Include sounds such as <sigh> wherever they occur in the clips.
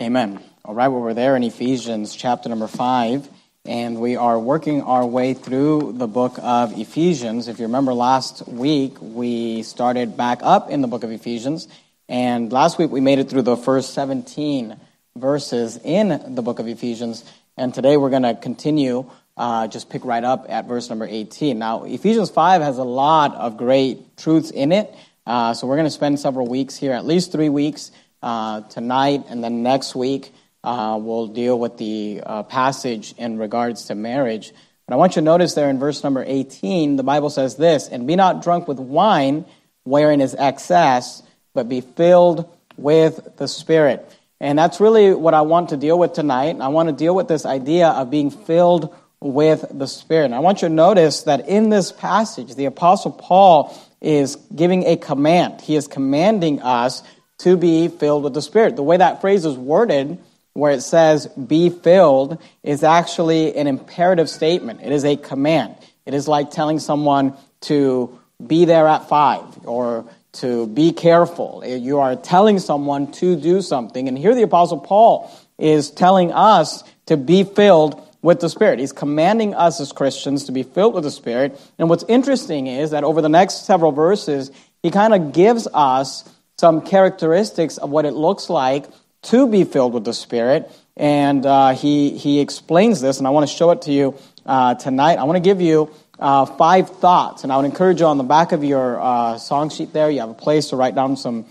Amen. All right, well, we're there in Ephesians chapter number 5, and we are working our way through the book of Ephesians. If you remember last week, we started back up in the book of Ephesians, and last week we made it through the first 17 verses in the book of Ephesians, and today we're going to continue, uh, just pick right up at verse number 18. Now, Ephesians 5 has a lot of great truths in it, uh, so we're going to spend several weeks here, at least three weeks tonight, and then next week uh, we'll deal with the uh, passage in regards to marriage. But I want you to notice there in verse number 18, the Bible says this And be not drunk with wine, wherein is excess, but be filled with the Spirit. And that's really what I want to deal with tonight. I want to deal with this idea of being filled with the Spirit. And I want you to notice that in this passage, the Apostle Paul is giving a command. He is commanding us to be filled with the Spirit. The way that phrase is worded, where it says be filled, is actually an imperative statement. It is a command. It is like telling someone to be there at five or to be careful. You are telling someone to do something. And here the Apostle Paul is telling us to be filled with the Spirit. He's commanding us as Christians to be filled with the Spirit. And what's interesting is that over the next several verses, he kind of gives us some characteristics of what it looks like to be filled with the Spirit. And uh, he, he explains this, and I want to show it to you uh, tonight. I want to give you uh, five thoughts, and I would encourage you on the back of your uh, song sheet there, you have a place to write down some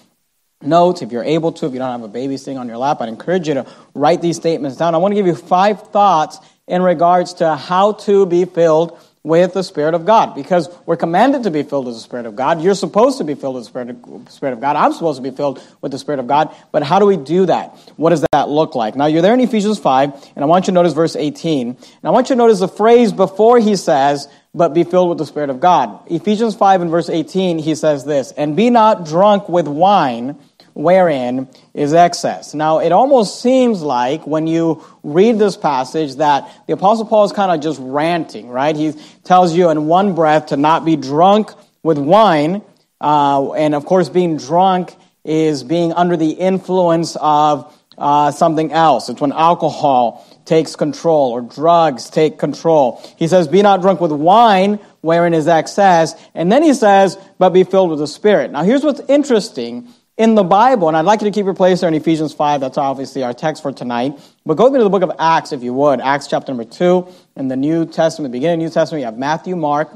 notes if you're able to. If you don't have a baby sitting on your lap, I'd encourage you to write these statements down. I want to give you five thoughts in regards to how to be filled with the Spirit of God because we're commanded to be filled with the Spirit of God. You're supposed to be filled with the Spirit of, Spirit of God. I'm supposed to be filled with the Spirit of God. But how do we do that? What does that look like? Now, you're there in Ephesians 5, and I want you to notice verse 18. And I want you to notice the phrase before he says, but be filled with the Spirit of God. Ephesians 5 and verse 18, he says this, and be not drunk with wine wherein is excess. Now, it almost seems like when you read this passage that the Apostle Paul is kind of just ranting, right? He tells you in one breath to not be drunk with wine. Uh, and of course, being drunk is being under the influence of uh, something else. It's when alcohol takes control or drugs take control. He says, Be not drunk with wine, wherein is excess. And then he says, But be filled with the Spirit. Now, here's what's interesting in the Bible, and I'd like you to keep your place there in Ephesians 5. That's obviously our text for tonight. But go to the book of Acts, if you would. Acts chapter number 2. In the New Testament, the beginning of the New Testament, you have Matthew, Mark,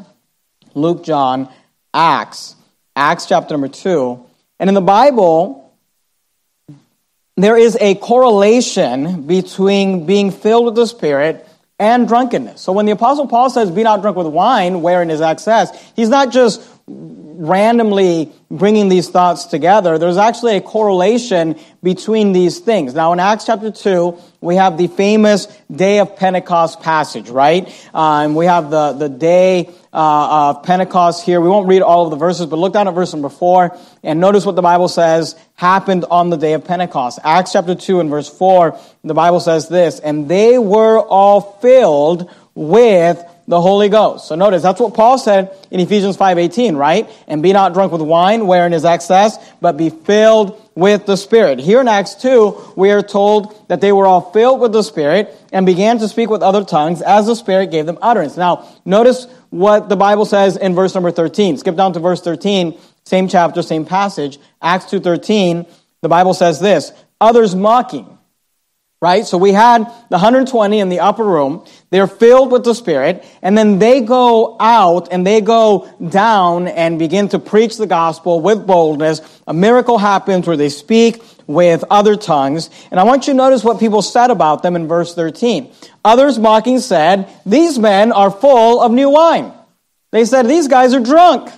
Luke, John, Acts. Acts chapter number 2. And in the Bible, there is a correlation between being filled with the Spirit and drunkenness. So when the Apostle Paul says, be not drunk with wine, wherein is excess, he's not just randomly bringing these thoughts together, there's actually a correlation between these things. Now, in Acts chapter 2, we have the famous day of Pentecost passage, right? Uh, and we have the, the day uh, of Pentecost here. We won't read all of the verses, but look down at verse number 4 and notice what the Bible says happened on the day of Pentecost. Acts chapter 2 and verse 4, the Bible says this, and they were all filled with the Holy Ghost. So notice that's what Paul said in Ephesians 5:18, right? And be not drunk with wine wherein is excess, but be filled with the Spirit. Here in Acts 2, we are told that they were all filled with the Spirit and began to speak with other tongues as the Spirit gave them utterance. Now, notice what the Bible says in verse number 13. Skip down to verse 13, same chapter, same passage, Acts 2:13. The Bible says this, others mocking right? So we had the 120 in the upper room. They're filled with the Spirit. And then they go out and they go down and begin to preach the gospel with boldness. A miracle happens where they speak with other tongues. And I want you to notice what people said about them in verse 13. Others mocking said, These men are full of new wine. They said, These guys are drunk.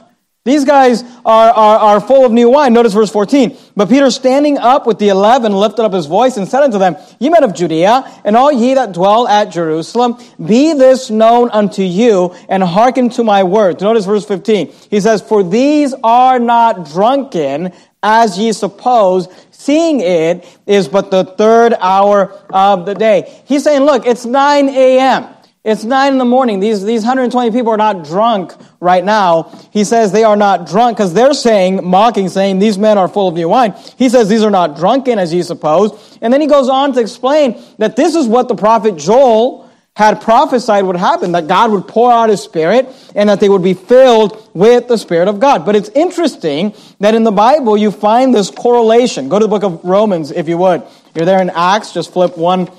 These guys are, are, are full of new wine. Notice verse 14. But Peter, standing up with the eleven, lifted up his voice and said unto them, Ye men of Judea, and all ye that dwell at Jerusalem, be this known unto you, and hearken to my words. Notice verse 15. He says, For these are not drunken, as ye suppose, seeing it is but the third hour of the day. He's saying, look, it's 9 a.m. It's nine in the morning. These, these 120 people are not drunk right now. He says they are not drunk because they're saying, mocking, saying these men are full of new wine. He says these are not drunken as you suppose. And then he goes on to explain that this is what the prophet Joel had prophesied would happen, that God would pour out his spirit and that they would be filled with the spirit of God. But it's interesting that in the Bible you find this correlation. Go to the book of Romans if you would. You're there in Acts, just flip one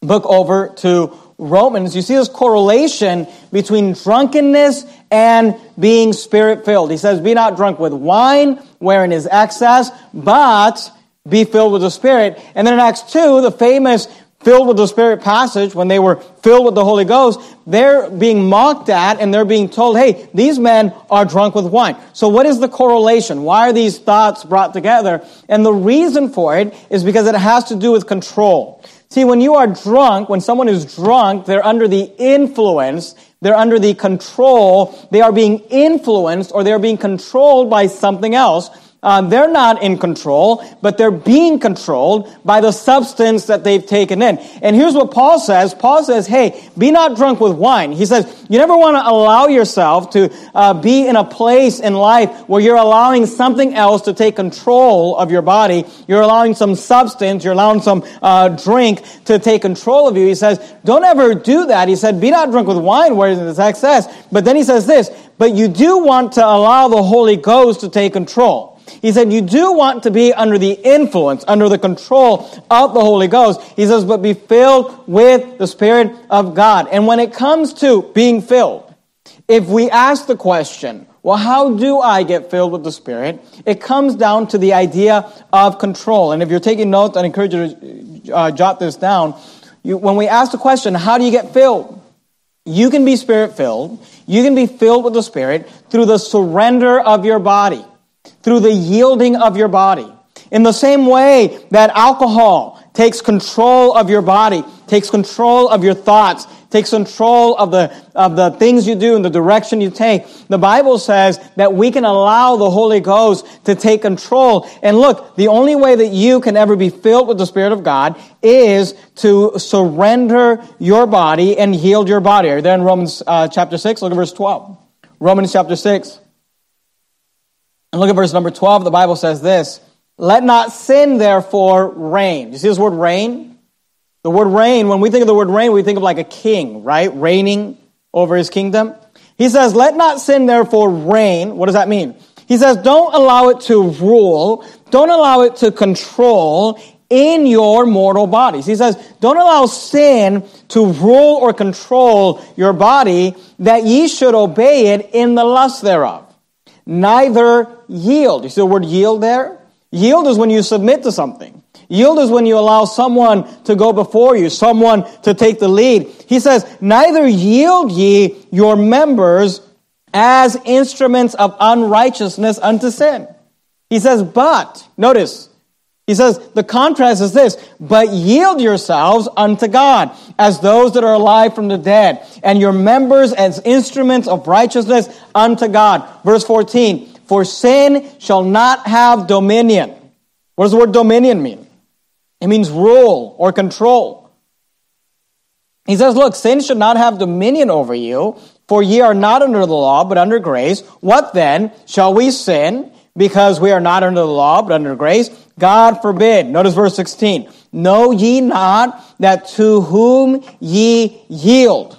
book over to Romans, you see this correlation between drunkenness and being spirit filled. He says, Be not drunk with wine, wherein is excess, but be filled with the Spirit. And then in Acts 2, the famous filled with the Spirit passage, when they were filled with the Holy Ghost, they're being mocked at and they're being told, hey, these men are drunk with wine. So what is the correlation? Why are these thoughts brought together? And the reason for it is because it has to do with control. See, when you are drunk, when someone is drunk, they're under the influence, they're under the control, they are being influenced or they're being controlled by something else. Uh, they're not in control, but they're being controlled by the substance that they've taken in. And here's what Paul says. Paul says, hey, be not drunk with wine. He says, you never want to allow yourself to uh, be in a place in life where you're allowing something else to take control of your body. You're allowing some substance, you're allowing some uh, drink to take control of you. He says, don't ever do that. He said, be not drunk with wine where there's excess. But then he says this, but you do want to allow the Holy Ghost to take control. He said, you do want to be under the influence, under the control of the Holy Ghost. He says, but be filled with the Spirit of God. And when it comes to being filled, if we ask the question, well, how do I get filled with the Spirit? It comes down to the idea of control. And if you're taking notes, I encourage you to uh, jot this down. You, when we ask the question, how do you get filled? You can be Spirit filled. You can be filled with the Spirit through the surrender of your body through the yielding of your body. In the same way that alcohol takes control of your body, takes control of your thoughts, takes control of the, of the things you do and the direction you take. The Bible says that we can allow the Holy Ghost to take control. And look, the only way that you can ever be filled with the Spirit of God is to surrender your body and yield your body. Are you there in Romans uh, chapter 6? Look at verse 12. Romans chapter 6. And look at verse number 12. The Bible says this Let not sin therefore reign. You see this word reign? The word reign, when we think of the word reign, we think of like a king, right? Reigning over his kingdom. He says, Let not sin therefore reign. What does that mean? He says, Don't allow it to rule. Don't allow it to control in your mortal bodies. He says, Don't allow sin to rule or control your body, that ye should obey it in the lust thereof neither yield. You see the word yield there? Yield is when you submit to something. Yield is when you allow someone to go before you, someone to take the lead. He says, neither yield ye your members as instruments of unrighteousness unto sin. He says, but, notice, he says, the contrast is this, but yield yourselves unto God as those that are alive from the dead, and your members as instruments of righteousness unto God. Verse 14, for sin shall not have dominion. What does the word dominion mean? It means rule or control. He says, look, sin should not have dominion over you, for ye are not under the law, but under grace. What then? Shall we sin because we are not under the law, but under grace? God forbid. Notice verse 16. Know ye not that to whom ye yield?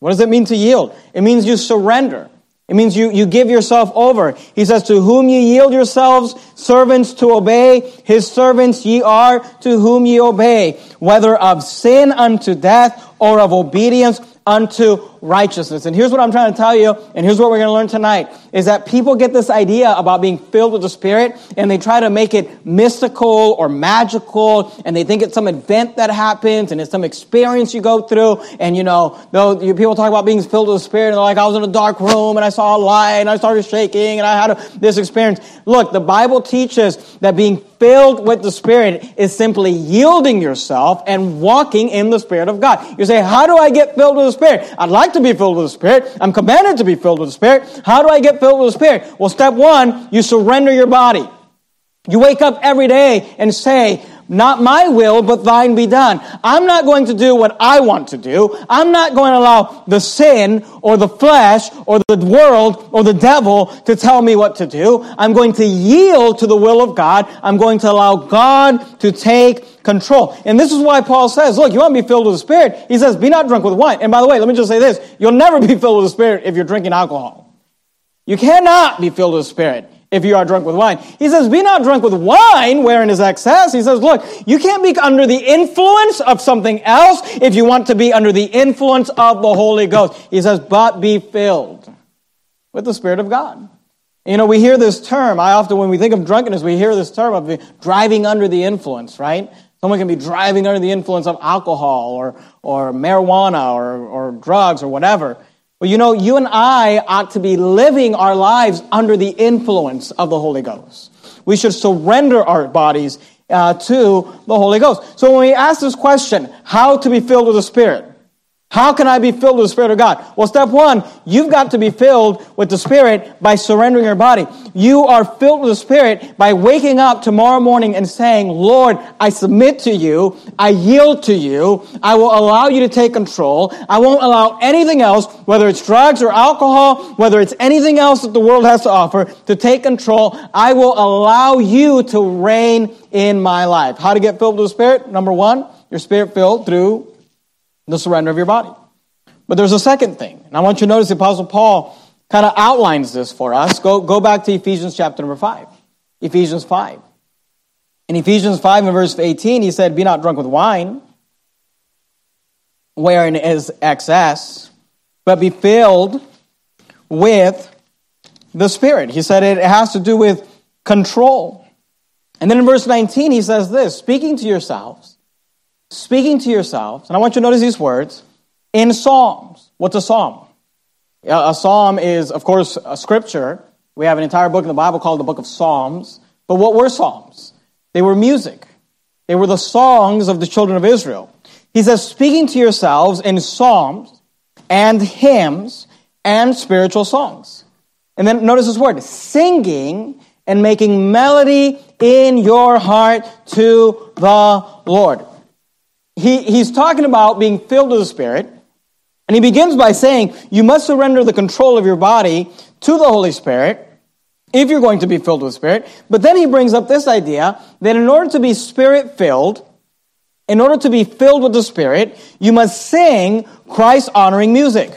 What does it mean to yield? It means you surrender. It means you, you give yourself over. He says, to whom ye yield yourselves, servants to obey, his servants ye are to whom ye obey, whether of sin unto death or of obedience unto righteousness. And here's what I'm trying to tell you, and here's what we're going to learn tonight, is that people get this idea about being filled with the Spirit, and they try to make it mystical or magical, and they think it's some event that happens, and it's some experience you go through, and you know, though people talk about being filled with the Spirit, and they're like, I was in a dark room, and I saw a light, and I started shaking, and I had a, this experience. Look, the Bible teaches that being filled with the Spirit is simply yielding yourself and walking in the Spirit of God. You say, how do I get filled with the Spirit? I'd like to be filled with the Spirit. I'm commanded to be filled with the Spirit. How do I get filled with the Spirit? Well, step one, you surrender your body. You wake up every day and say, not my will, but thine be done. I'm not going to do what I want to do. I'm not going to allow the sin or the flesh or the world or the devil to tell me what to do. I'm going to yield to the will of God. I'm going to allow God to take control. And this is why Paul says, look, you want to be filled with the Spirit. He says, be not drunk with wine. And by the way, let me just say this. You'll never be filled with the Spirit if you're drinking alcohol. You cannot be filled with the Spirit if you are drunk with wine. He says, be not drunk with wine wherein is excess. He says, look, you can't be under the influence of something else if you want to be under the influence of the Holy Ghost. He says, but be filled with the Spirit of God. You know, we hear this term. I often, when we think of drunkenness, we hear this term of driving under the influence, right? Someone can be driving under the influence of alcohol or, or marijuana or, or drugs or whatever. But you know, you and I ought to be living our lives under the influence of the Holy Ghost. We should surrender our bodies uh, to the Holy Ghost. So when we ask this question, how to be filled with the Spirit, how can I be filled with the Spirit of God? Well, step one, you've got to be filled with the Spirit by surrendering your body. You are filled with the Spirit by waking up tomorrow morning and saying, Lord, I submit to you. I yield to you. I will allow you to take control. I won't allow anything else, whether it's drugs or alcohol, whether it's anything else that the world has to offer, to take control. I will allow you to reign in my life. How to get filled with the Spirit? Number one, your spirit filled through the surrender of your body. But there's a second thing, and I want you to notice the Apostle Paul kind of outlines this for us. Go, go back to Ephesians chapter number 5. Ephesians 5. In Ephesians 5 and verse 18, he said, Be not drunk with wine, wherein is excess, but be filled with the Spirit. He said it has to do with control. And then in verse 19, he says this speaking to yourselves speaking to yourselves, and I want you to notice these words, in psalms. What's a psalm? A psalm is, of course, a scripture. We have an entire book in the Bible called the book of Psalms. But what were psalms? They were music. They were the songs of the children of Israel. He says, speaking to yourselves in psalms and hymns and spiritual songs. And then notice this word, singing and making melody in your heart to the Lord he, he's talking about being filled with the Spirit. And he begins by saying, you must surrender the control of your body to the Holy Spirit if you're going to be filled with Spirit. But then he brings up this idea that in order to be Spirit filled, in order to be filled with the Spirit, you must sing Christ honoring music.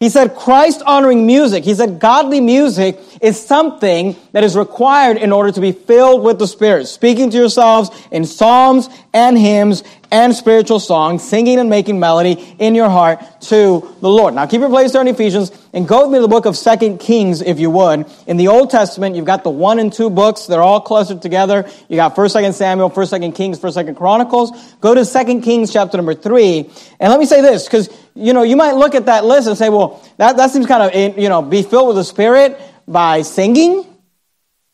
He said Christ honoring music, he said godly music is something that is required in order to be filled with the Spirit. Speaking to yourselves in psalms and hymns and spiritual songs, singing and making melody in your heart to the Lord. Now keep your place there in Ephesians and go with me to the book of Second Kings, if you would. In the Old Testament, you've got the one and two books. They're all clustered together. You got 1st, 2nd Samuel, 1st, 2nd Kings, 1st, 2nd Chronicles. Go to Second Kings chapter number 3. And let me say this, because, you know, you might look at that list and say, well, that, that seems kind of, you know, be filled with the Spirit by singing.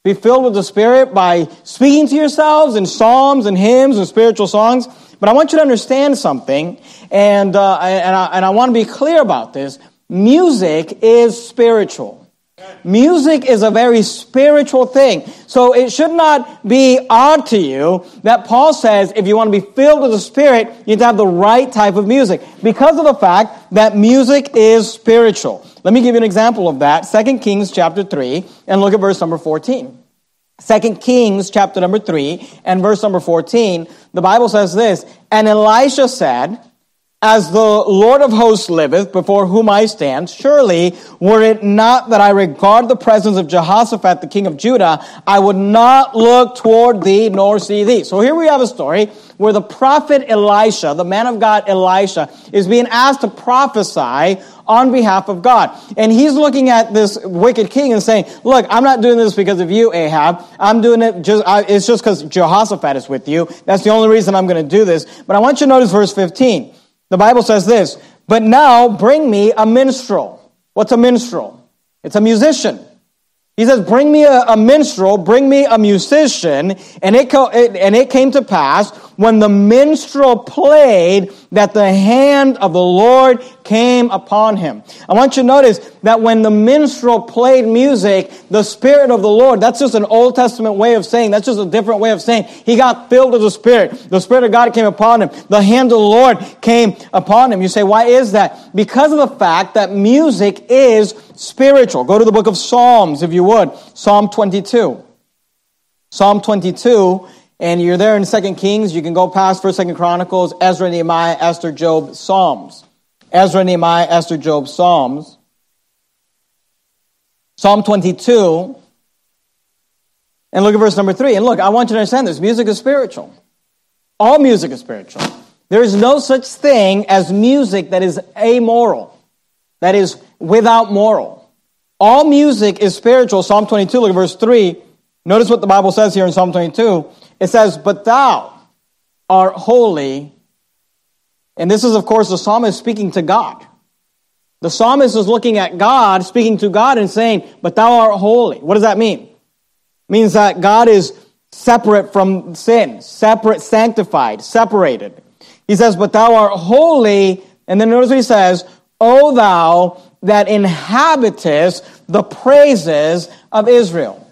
Be filled with the Spirit by speaking to yourselves in psalms and hymns and spiritual songs. But I want you to understand something, and, uh, and, I, and I want to be clear about this. Music is spiritual. Music is a very spiritual thing. So it should not be odd to you that Paul says if you want to be filled with the Spirit, you have to have the right type of music because of the fact that music is spiritual. Let me give you an example of that. 2 Kings chapter 3 and look at verse number 14. 2 Kings chapter number 3 and verse number 14, the Bible says this, And Elisha said, As the Lord of hosts liveth, before whom I stand, surely were it not that I regard the presence of Jehoshaphat, the king of Judah, I would not look toward thee nor see thee. So here we have a story where the prophet Elisha, the man of God Elisha, is being asked to prophesy on behalf of God. And he's looking at this wicked king and saying, look, I'm not doing this because of you, Ahab. I'm doing it just, it's just because Jehoshaphat is with you. That's the only reason I'm going to do this. But I want you to notice verse 15. The Bible says this, but now bring me a minstrel. What's a minstrel? It's a musician. He says, bring me a, a minstrel, bring me a musician. And it, co- it, and it came to pass when the minstrel played that the hand of the Lord came upon him. I want you to notice that when the minstrel played music, the Spirit of the Lord, that's just an Old Testament way of saying, that's just a different way of saying, he got filled with the Spirit. The Spirit of God came upon him. The hand of the Lord came upon him. You say, why is that? Because of the fact that music is spiritual. Go to the book of Psalms, if you would. Psalm 22. Psalm 22 and you're there in Second Kings, you can go past First, Second Chronicles, Ezra, Nehemiah, Esther, Job, Psalms. Ezra, Nehemiah, Esther, Job, Psalms. Psalm 22. And look at verse number 3. And look, I want you to understand this. Music is spiritual. All music is spiritual. There is no such thing as music that is amoral, that is without moral. All music is spiritual. Psalm 22, look at verse 3. Notice what the Bible says here in Psalm 22. It says, But thou art holy. And this is, of course, the psalmist speaking to God. The psalmist is looking at God, speaking to God, and saying, But thou art holy. What does that mean? It means that God is separate from sin, separate, sanctified, separated. He says, But thou art holy. And then notice what he says, O thou that inhabitest the praises of Israel.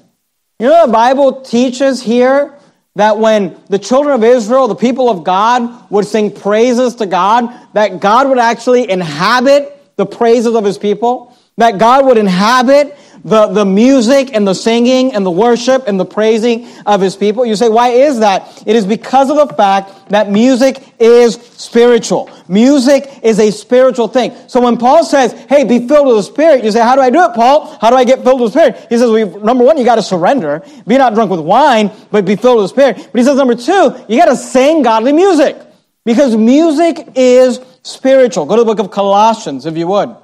You know, the Bible teaches here that when the children of Israel, the people of God, would sing praises to God, that God would actually inhabit the praises of his people, that God would inhabit the, the music and the singing and the worship and the praising of his people. You say, why is that? It is because of the fact that music is spiritual. Music is a spiritual thing. So when Paul says, hey, be filled with the Spirit, you say, how do I do it, Paul? How do I get filled with the Spirit? He says, well, number one, you got to surrender. Be not drunk with wine, but be filled with the Spirit. But he says, number two, you got to sing godly music. Because music is spiritual. Go to the book of Colossians, if you would.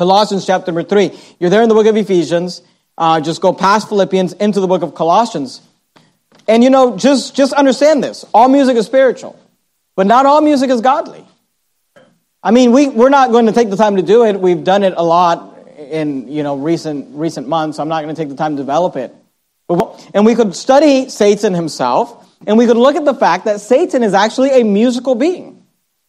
Colossians chapter number three. You're there in the book of Ephesians. Uh, just go past Philippians into the book of Colossians. And you know, just, just understand this. All music is spiritual, but not all music is godly. I mean, we, we're not going to take the time to do it. We've done it a lot in, you know, recent, recent months. I'm not going to take the time to develop it. But, and we could study Satan himself, and we could look at the fact that Satan is actually a musical being.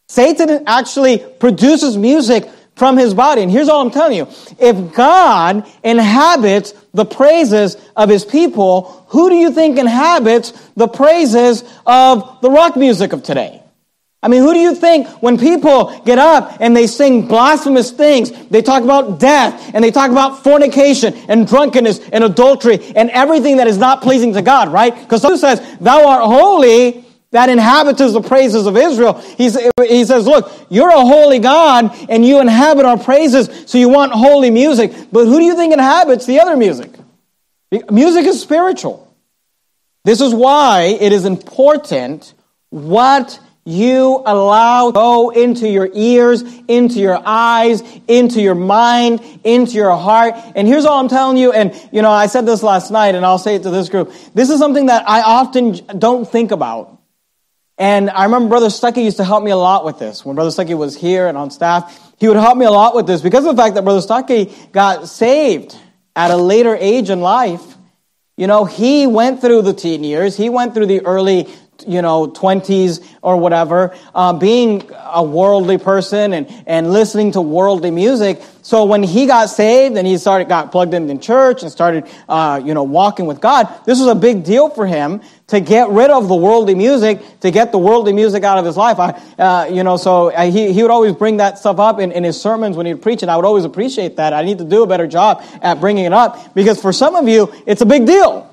Satan actually produces music from his body. And here's all I'm telling you. If God inhabits the praises of his people, who do you think inhabits the praises of the rock music of today? I mean, who do you think when people get up and they sing blasphemous things, they talk about death and they talk about fornication and drunkenness and adultery and everything that is not pleasing to God, right? Because who says, thou art holy, that inhabits the praises of Israel. He's, he says, look, you're a holy God and you inhabit our praises, so you want holy music. But who do you think inhabits the other music? Music is spiritual. This is why it is important what you allow to go into your ears, into your eyes, into your mind, into your heart. And here's all I'm telling you. And, you know, I said this last night and I'll say it to this group. This is something that I often don't think about. And I remember Brother Stuckey used to help me a lot with this. When Brother Stuckey was here and on staff, he would help me a lot with this because of the fact that Brother Stuckey got saved at a later age in life. You know, he went through the teen years. He went through the early you know, 20s or whatever, uh, being a worldly person and, and listening to worldly music. So when he got saved and he started, got plugged in in church and started, uh, you know, walking with God, this was a big deal for him to get rid of the worldly music, to get the worldly music out of his life. I, uh, you know, so uh, he, he would always bring that stuff up in, in his sermons when he'd preach, and I would always appreciate that. I need to do a better job at bringing it up because for some of you, it's a big deal.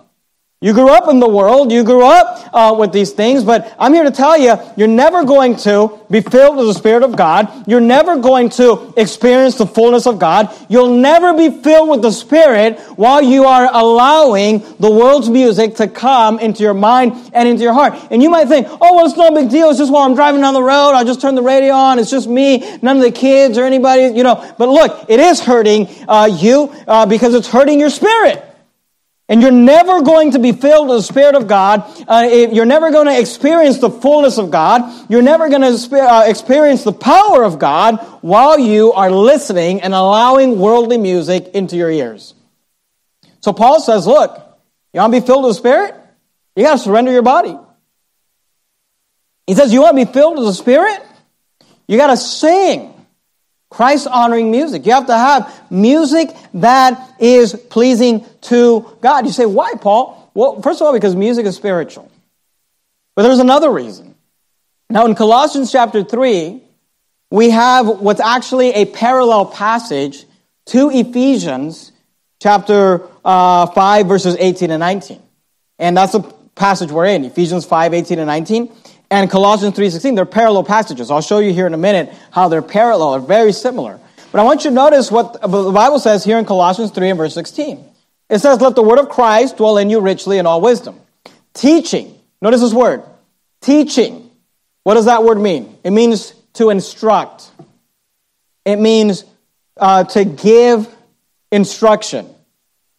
You grew up in the world, you grew up uh, with these things, but I'm here to tell you, you're never going to be filled with the Spirit of God. You're never going to experience the fullness of God. You'll never be filled with the Spirit while you are allowing the world's music to come into your mind and into your heart. And you might think, oh, well, it's no big deal. It's just while I'm driving down the road, I'll just turn the radio on. It's just me, none of the kids or anybody, you know. But look, it is hurting uh, you uh, because it's hurting your spirit. And you're never going to be filled with the Spirit of God. Uh, you're never going to experience the fullness of God. You're never going to uh, experience the power of God while you are listening and allowing worldly music into your ears. So Paul says, look, you want to be filled with the Spirit? You got to surrender your body. He says, You want to be filled with the Spirit? You got to sing Christ honoring music. You have to have music that is pleasing to God. You say, Why, Paul? Well, first of all, because music is spiritual. But there's another reason. Now, in Colossians chapter 3, we have what's actually a parallel passage to Ephesians chapter uh, 5, verses 18 and 19. And that's the passage we're in, Ephesians 5, 18 and 19. And Colossians 3.16, they're parallel passages. I'll show you here in a minute how they're parallel, they're very similar. But I want you to notice what the Bible says here in Colossians 3 and verse 16. It says, Let the word of Christ dwell in you richly in all wisdom. Teaching. Notice this word. Teaching. What does that word mean? It means to instruct. It means uh, to give instruction.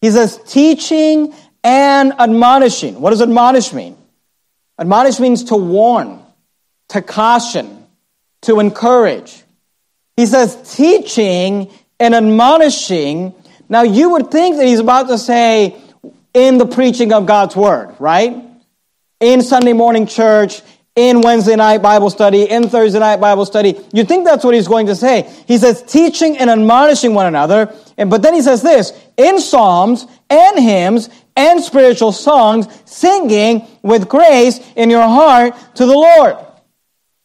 He says teaching and admonishing. What does admonish mean? Admonish means to warn, to caution, to encourage. He says teaching and admonishing. Now you would think that he's about to say in the preaching of God's word, right? In Sunday morning church, in Wednesday night Bible study, in Thursday night Bible study. You think that's what he's going to say. He says teaching and admonishing one another. And, but then he says this, in psalms and hymns and spiritual songs, singing with grace in your heart to the Lord.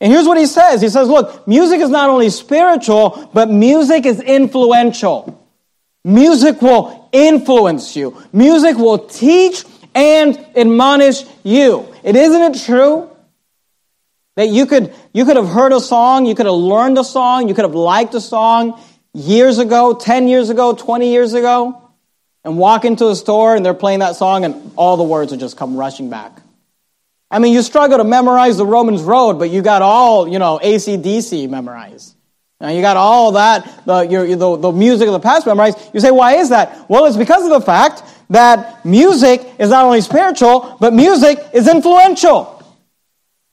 And here's what he says. He says, look, music is not only spiritual, but music is influential. Music will influence you. Music will teach and admonish you. It isn't it true that you could, you could have heard a song, you could have learned a song, you could have liked a song years ago, 10 years ago, 20 years ago, and walk into a store and they're playing that song and all the words would just come rushing back. I mean, you struggle to memorize the Romans Road, but you got all, you know, ACDC memorized. Now you got all that, the, your, the, the music of the past memorized. You say, why is that? Well, it's because of the fact that music is not only spiritual, but music is influential.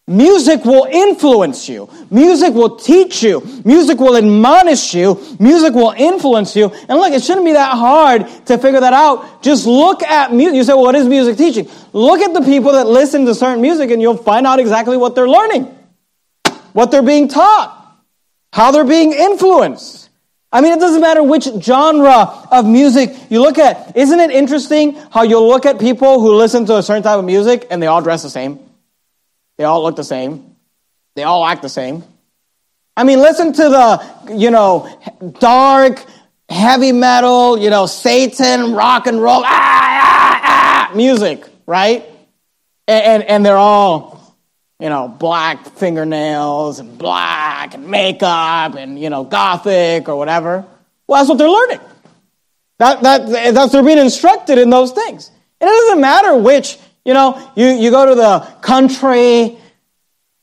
Music will influence you. Music will teach you. Music will admonish you. Music will influence you. And look, it shouldn't be that hard to figure that out. Just look at music. You say, well, what is music teaching? Look at the people that listen to certain music and you'll find out exactly what they're learning, what they're being taught, how they're being influenced. I mean, it doesn't matter which genre of music you look at. Isn't it interesting how you'll look at people who listen to a certain type of music and they all dress the same? They all look the same. They all act the same. I mean, listen to the, you know, dark, heavy metal, you know, Satan, rock and roll, ah, ah, ah, music, right? And, and, and they're all, you know, black fingernails and black and makeup and, you know, gothic or whatever. Well, that's what they're learning. That, that, that's they're being instructed in those things. And it doesn't matter which you know, you, you go to the country,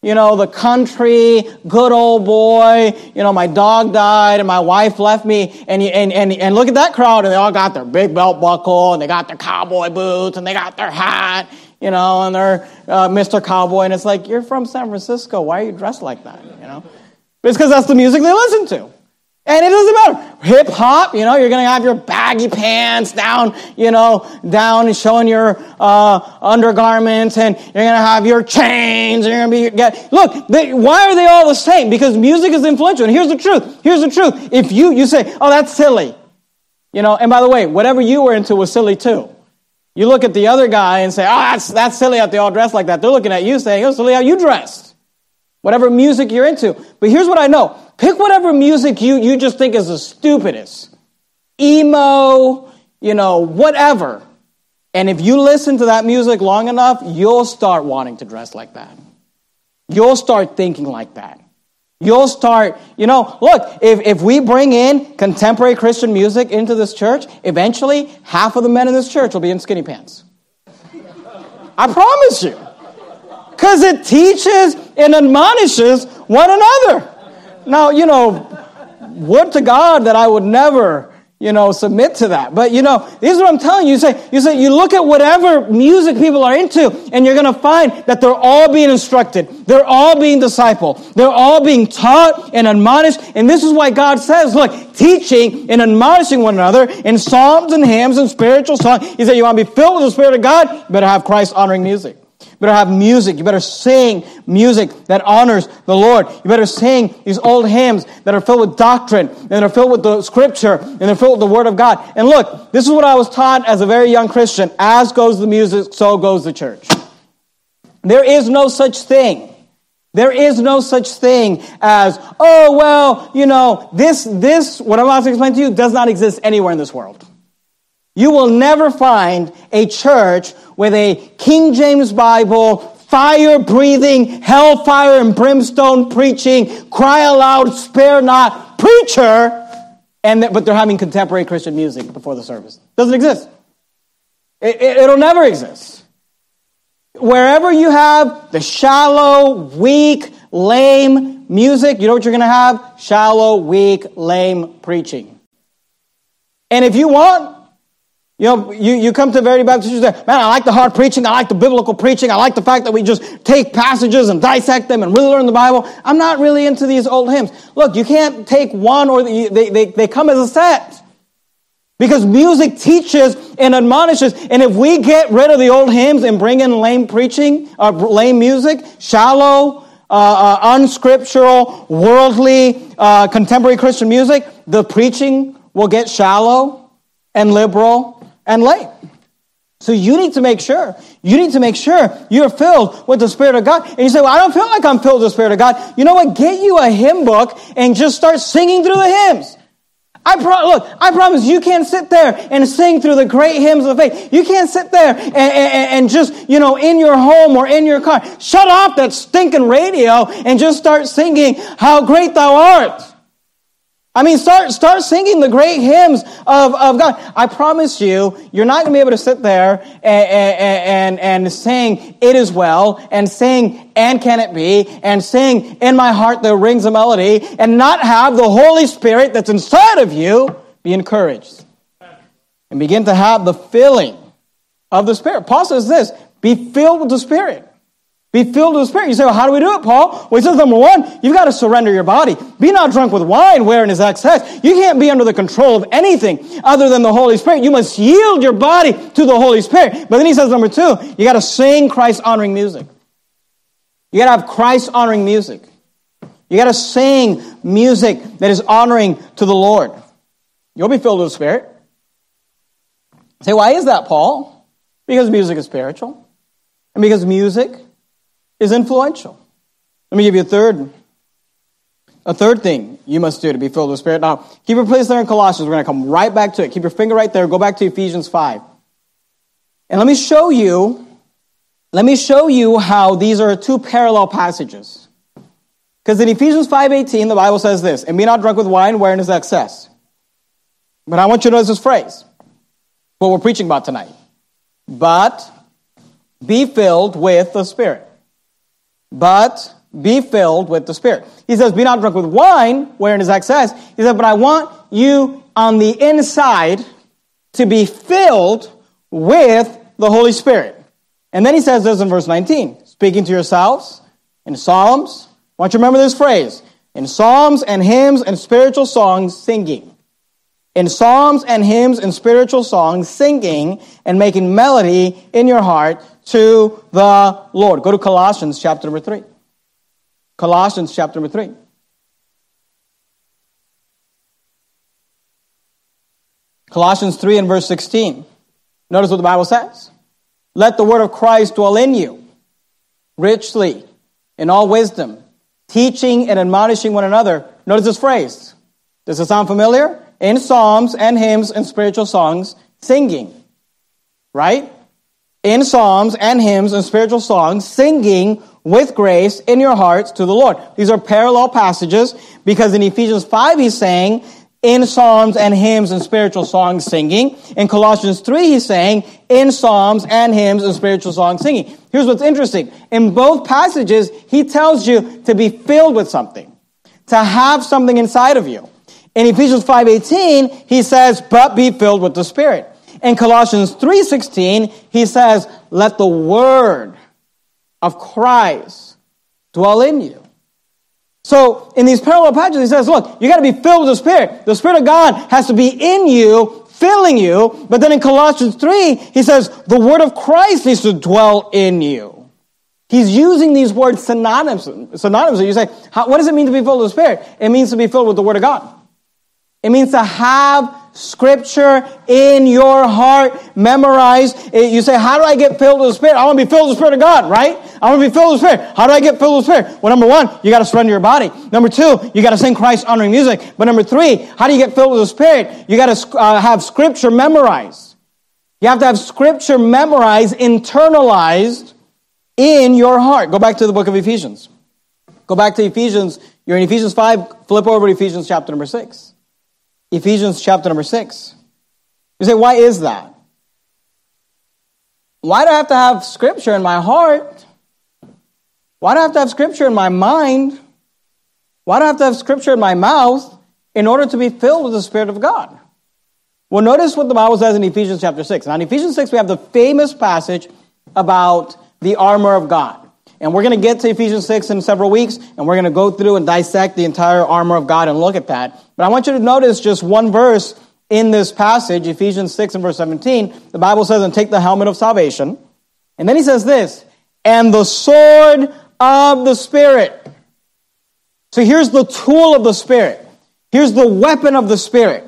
you know, the country, good old boy, you know, my dog died and my wife left me, and, and, and, and look at that crowd, and they all got their big belt buckle, and they got their cowboy boots, and they got their hat, you know, and they're uh, Mr. Cowboy, and it's like, you're from San Francisco, why are you dressed like that, you know? It's because that's the music they listen to. And it doesn't matter. Hip hop, you know, you're going to have your baggy pants down, you know, down and showing your uh, undergarments, and you're going to have your chains, and you're going to be, look, they, why are they all the same? Because music is influential. And here's the truth. Here's the truth. If you, you say, oh, that's silly. You know, and by the way, whatever you were into was silly too. You look at the other guy and say, oh, that's, that's silly how they all dress like that. They're looking at you saying, oh, silly how you dressed. Whatever music you're into. But here's what I know. Pick whatever music you, you just think is the stupidest. Emo, you know, whatever. And if you listen to that music long enough, you'll start wanting to dress like that. You'll start thinking like that. You'll start, you know, look, if, if we bring in contemporary Christian music into this church, eventually half of the men in this church will be in skinny pants. I promise you. Because it teaches and admonishes one another. Now, you know, would to God that I would never, you know, submit to that. But you know, this is what I'm telling you. You say, you say, you look at whatever music people are into, and you're going to find that they're all being instructed. They're all being discipled. They're all being taught and admonished. And this is why God says, look, teaching and admonishing one another in psalms and hymns and spiritual songs. He said, you want to be filled with the Spirit of God? Better have Christ honoring music. Better have music. You better sing music that honors the Lord. You better sing these old hymns that are filled with doctrine, and are filled with the scripture, and they're filled with the word of God. And look, this is what I was taught as a very young Christian. As goes the music, so goes the church. There is no such thing. There is no such thing as, oh, well, you know, this, this, what I'm about to explain to you, does not exist anywhere in this world. You will never find a church with a King James Bible, fire breathing, hellfire and brimstone preaching, cry aloud, spare not preacher, and but they're having contemporary Christian music before the service. Doesn't exist. It, it, it'll never exist. Wherever you have the shallow, weak, lame music, you know what you're going to have? Shallow, weak, lame preaching. And if you want you know, you, you come to Verity Baptist church, man, I like the hard preaching. I like the biblical preaching. I like the fact that we just take passages and dissect them and really learn the Bible. I'm not really into these old hymns. Look, you can't take one or the, they, they, they come as a set. Because music teaches and admonishes. And if we get rid of the old hymns and bring in lame preaching, or uh, lame music, shallow, uh, uh, unscriptural, worldly, uh, contemporary Christian music, the preaching will get shallow and liberal and late. So you need to make sure, you need to make sure you're filled with the Spirit of God. And you say, well, I don't feel like I'm filled with the Spirit of God. You know what? Get you a hymn book and just start singing through the hymns. I pro- look, I promise you can't sit there and sing through the great hymns of faith. You can't sit there and, and, and, just, you know, in your home or in your car, shut off that stinking radio and just start singing, How Great Thou Art. I mean, start, start singing the great hymns of, of God. I promise you, you're not going to be able to sit there and, and, and sing, It is well, and sing, And can it be, and sing, In my heart there rings a melody, and not have the Holy Spirit that's inside of you be encouraged. And begin to have the filling of the Spirit. Paul says this be filled with the Spirit. Be filled with the Spirit. You say, well, how do we do it, Paul? Well, he says, number one, you've got to surrender your body. Be not drunk with wine wherein is excess. You can't be under the control of anything other than the Holy Spirit. You must yield your body to the Holy Spirit. But then he says, number two, you got to sing Christ honoring music. You got to have Christ honoring music. You got to sing music that is honoring to the Lord. You'll be filled with the Spirit. Say, why is that, Paul? Because music is spiritual. And because music is influential. Let me give you a third. A third thing you must do to be filled with Spirit. Now, keep your place there in Colossians. We're going to come right back to it. Keep your finger right there. Go back to Ephesians 5. And let me show you, let me show you how these are two parallel passages. Because in Ephesians 5.18, the Bible says this, And be not drunk with wine wherein is excess. But I want you to notice this phrase, what we're preaching about tonight. But be filled with the Spirit but be filled with the Spirit. He says, be not drunk with wine, wherein is excess. He said, but I want you on the inside to be filled with the Holy Spirit. And then he says this in verse 19, speaking to yourselves in Psalms. I want you to remember this phrase. In psalms and hymns and spiritual songs, singing. In psalms and hymns and spiritual songs, singing and making melody in your heart to the Lord. Go to Colossians chapter number 3. Colossians chapter number 3. Colossians 3 and verse 16. Notice what the Bible says. Let the word of Christ dwell in you richly in all wisdom, teaching and admonishing one another. Notice this phrase. Does it sound familiar? In psalms and hymns and spiritual songs, singing. Right? In psalms and hymns and spiritual songs, singing with grace in your hearts to the Lord. These are parallel passages because in Ephesians 5 he's saying in psalms and hymns and spiritual songs singing. In Colossians 3 he's saying in psalms and hymns and spiritual songs singing. Here's what's interesting. In both passages he tells you to be filled with something, to have something inside of you. In Ephesians 5:18 he says, "But be filled with the Spirit." In Colossians 3:16, he says, "Let the word of Christ dwell in you." So, in these parallel passages, he says, look, you got to be filled with the Spirit. The Spirit of God has to be in you, filling you. But then in Colossians 3, he says, the word of Christ needs to dwell in you. He's using these words synonymously. You say, what does it mean to be filled with the Spirit? It means to be filled with the Word of God. It means to have scripture in your heart memorized. You say, how do I get filled with the Spirit? I want to be filled with the Spirit of God, right? I want to be filled with the Spirit. How do I get filled with the Spirit? Well, number one, you got to surrender your body. Number two, you got to sing Christ honoring music. But number three, how do you get filled with the Spirit? You got to uh, have scripture memorized. You have to have scripture memorized, internalized in your heart. Go back to the book of Ephesians. Go back to Ephesians. You're in Ephesians 5. Flip over to Ephesians chapter number 6. Ephesians chapter number 6. You say, why is that? Why do I have to have scripture in my heart? Why do I have to have scripture in my mind? Why do I have to have scripture in my mouth in order to be filled with the Spirit of God? Well, notice what the Bible says in Ephesians chapter 6. Now, in Ephesians 6, we have the famous passage about the armor of God. And we're going to get to Ephesians 6 in several weeks, and we're going to go through and dissect the entire armor of God and look at that. But I want you to notice just one verse in this passage, Ephesians 6 and verse 17. The Bible says, and take the helmet of salvation. And then he says this, and the sword of the Spirit. So here's the tool of the Spirit. Here's the weapon of the Spirit.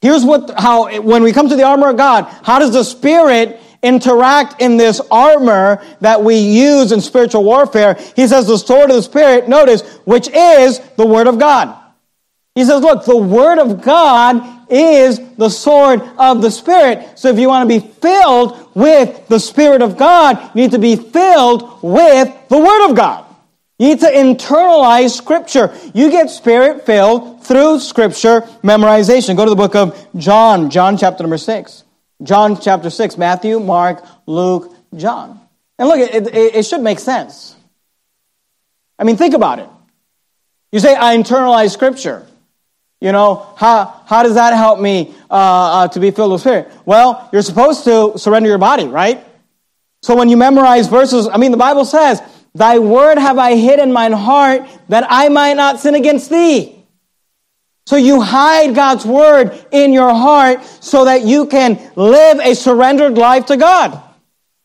Here's what, how, when we come to the armor of God, how does the Spirit interact in this armor that we use in spiritual warfare. He says the sword of the Spirit, notice, which is the Word of God. He says, look, the Word of God is the sword of the Spirit. So if you want to be filled with the Spirit of God, you need to be filled with the Word of God. You need to internalize Scripture. You get Spirit filled through Scripture memorization. Go to the book of John, John chapter number 6. John chapter 6, Matthew, Mark, Luke, John. And look, it, it, it should make sense. I mean, think about it. You say, I internalize Scripture. You know, how, how does that help me uh, uh, to be filled with Spirit? Well, you're supposed to surrender your body, right? So when you memorize verses, I mean, the Bible says, Thy word have I hid in mine heart that I might not sin against thee. So you hide God's word in your heart so that you can live a surrendered life to God.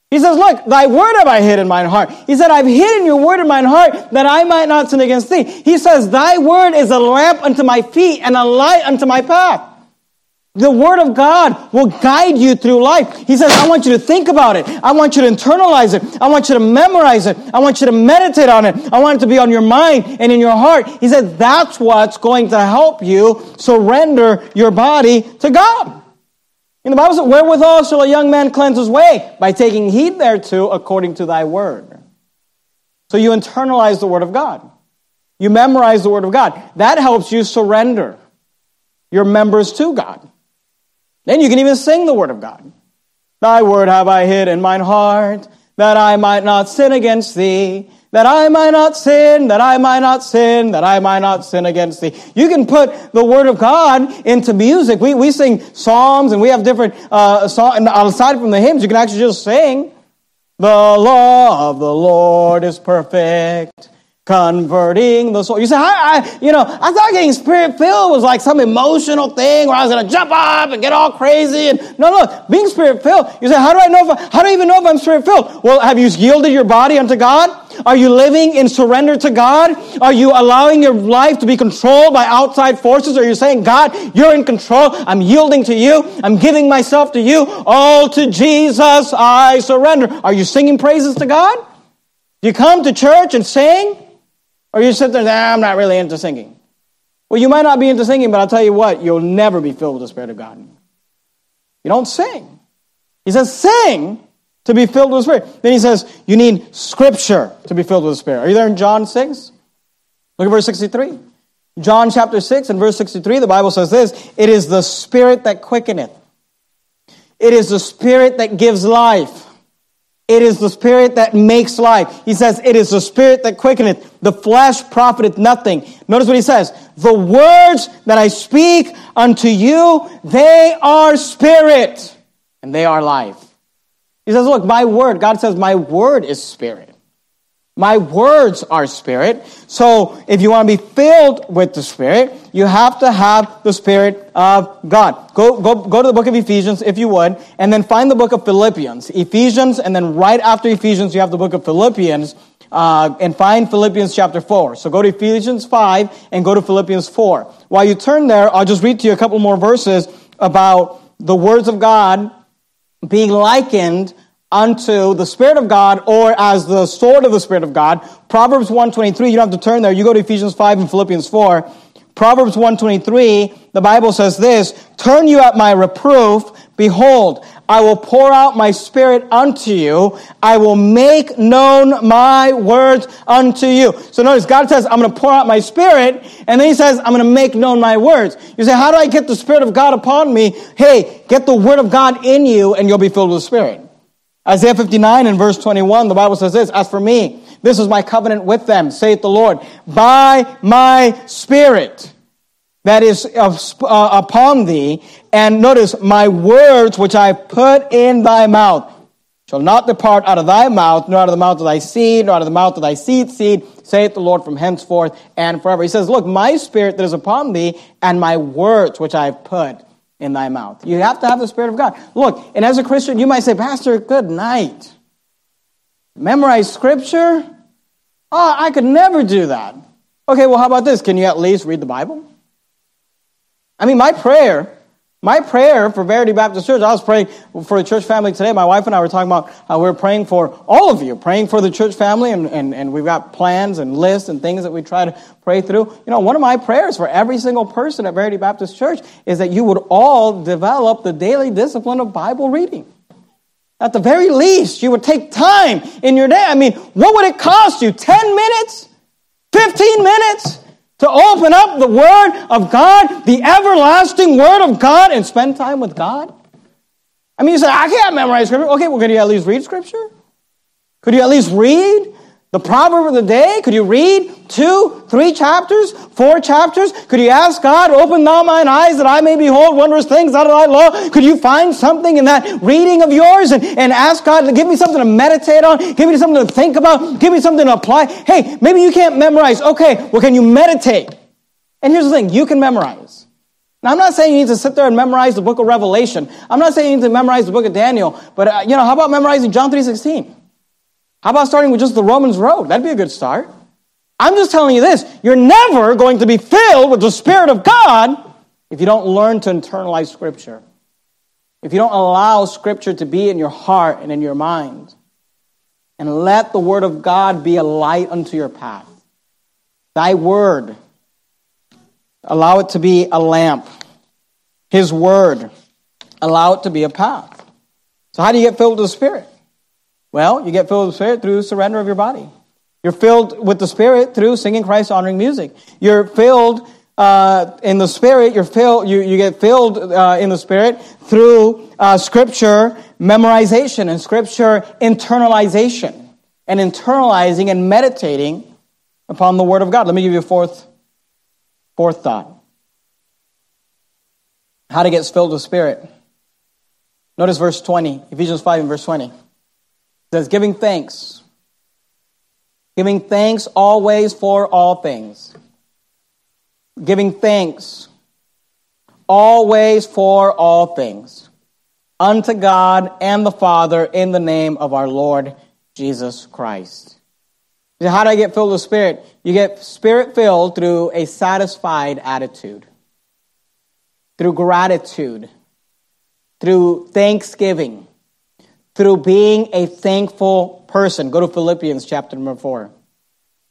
He says, Look, thy word have I hid in mine heart. He said, I've hidden your word in mine heart that I might not sin against thee. He says, Thy word is a lamp unto my feet and a light unto my path. The Word of God will guide you through life. He says, I want you to think about it. I want you to internalize it. I want you to memorize it. I want you to meditate on it. I want it to be on your mind and in your heart. He said, that's what's going to help you surrender your body to God. In the Bible says, wherewithal shall a young man cleanse his way? By taking heed thereto according to thy word. So you internalize the Word of God. You memorize the Word of God. That helps you surrender your members to God. Then you can even sing the word of God. Thy word have I hid in mine heart, that I might not sin against thee, that I might not sin, that I might not sin, that I might not sin against thee. You can put the word of God into music. We, we sing psalms and we have different, uh, songs, And aside from the hymns, you can actually just sing. The law of the Lord is perfect converting the soul. You say, I, I, you know, I thought getting spirit filled was like some emotional thing where I was going to jump up and get all crazy. And no, no, being spirit filled. You say, how do I know? If I, how do I even know if I'm spirit filled? Well, have you yielded your body unto God? Are you living in surrender to God? Are you allowing your life to be controlled by outside forces? Are you saying, God, you're in control. I'm yielding to you. I'm giving myself to you. All to Jesus I surrender. Are you singing praises to God? You come to church and sing? Or you sit there and say, ah, I'm not really into singing. Well, you might not be into singing, but I'll tell you what, you'll never be filled with the Spirit of God. You don't sing. He says, sing to be filled with the Spirit. Then he says, you need Scripture to be filled with the Spirit. Are you there in John 6? Look at verse 63. John chapter 6 and verse 63, the Bible says this It is the Spirit that quickeneth, it is the Spirit that gives life. It is the spirit that makes life. He says, It is the spirit that quickeneth. The flesh profiteth nothing. Notice what he says. The words that I speak unto you, they are spirit and they are life. He says, Look, my word, God says, My word is spirit. My words are spirit. So if you want to be filled with the spirit, you have to have the spirit of God. Go, go, go to the book of Ephesians if you would, and then find the book of Philippians. Ephesians, and then right after Ephesians, you have the book of Philippians. uh, and find Philippians chapter 4. So go to Ephesians 5 and go to Philippians 4. While you turn there, I'll just read to you a couple more verses about the words of God being likened unto the Spirit of God or as the sword of the Spirit of God. Proverbs 123, you don't have to turn there. You go to Ephesians 5 and Philippians 4. Proverbs 123, the Bible says this, Turn you at my reproof, behold, I will pour out my spirit unto you. I will make known my words unto you. So notice God says, I'm going to pour out my spirit. And then he says, I'm going to make known my words. You say, how do I get the spirit of God upon me? Hey, get the word of God in you and you'll be filled with the spirit. Isaiah 59 and verse 21, the Bible says this, As for me, this is my covenant with them, saith the Lord, by my spirit that is uh, upon thee. And notice, my words which I put in thy mouth shall not depart out of thy mouth, nor out of the mouth of thy seed, nor out of the mouth of thy seed's seed, saith the Lord from henceforth and forever. He says, Look, my spirit that is upon thee, and my words which I have put in thy mouth. You have to have the Spirit of God. Look, and as a Christian, you might say, Pastor, good night. Memorize Scripture? Oh, I could never do that. Okay, well, how about this? Can you at least read the Bible? I mean, my prayer, my prayer for Verity Baptist Church, I was praying for the church family today. My wife and I were talking about how we're praying for all of you, praying for the church family, and, and, and we've got plans and lists and things that we try to pray through. You know, one of my prayers for every single person at Verity Baptist Church is that you would all develop the daily discipline of Bible reading. At the very least, you would take time in your day. I mean, what would it cost you? 10 minutes? 15 minutes? To open up the Word of God, the everlasting Word of God, and spend time with God? I mean, you say, I can't memorize Scripture. Okay, well, could you at least read Scripture? Could you at least read the proverb of the day? Could you read two, three chapters, four chapters? Could you ask God, open thou mine eyes that I may behold wondrous things out of thy law? Could you find something in that reading of yours and, and ask God to give me something to meditate on? Give me something to think about? Give me something to apply? Hey, maybe you can't memorize. Okay, well, can you meditate? And here's the thing, you can memorize. Now, I'm not saying you need to sit there and memorize the book of Revelation. I'm not saying you need to memorize the book of Daniel, but, uh, you know, how about memorizing John 3.16? How about starting with just the Romans road? That'd be a good start. I'm just telling you this you're never going to be filled with the Spirit of God if you don't learn to internalize Scripture. If you don't allow Scripture to be in your heart and in your mind. And let the Word of God be a light unto your path. Thy Word. Allow it to be a lamp. His Word. Allow it to be a path. So, how do you get filled with the Spirit? Well, you get filled with the Spirit through surrender of your body. You're filled with the Spirit through singing Christ honoring music. You're filled uh, in the Spirit. You're filled. You, you get filled uh, in the Spirit through uh, Scripture memorization and Scripture internalization and internalizing and meditating upon the Word of God. Let me give you a fourth fourth thought. How to get filled with Spirit. Notice verse 20, Ephesians 5 and verse 20 says, giving thanks. Giving thanks always for all things. Giving thanks always for all things unto God and the Father in the name of our Lord Jesus Christ. How do I get filled with Spirit? You get Spirit filled through a satisfied attitude, through gratitude, through thanksgiving through being a thankful person. Go to Philippians chapter number 4.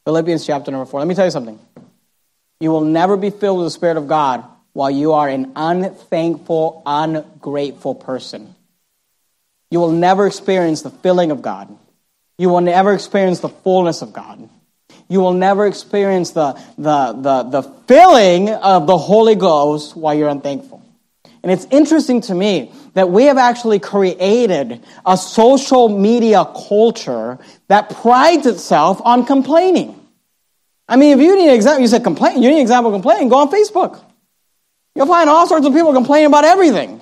Philippians chapter number 4. Let me tell you something. You will never be filled with the Spirit of God while you are an unthankful, ungrateful person. You will never experience the filling of God. You will never experience the fullness of God. You will never experience the, the, the, the filling of the Holy Ghost while you're unthankful. And it's interesting to me that we have actually created a social media culture that prides itself on complaining. I mean, if you need an example, you said complain, you need an example of complaining, go on Facebook. You'll find all sorts of people complaining about everything.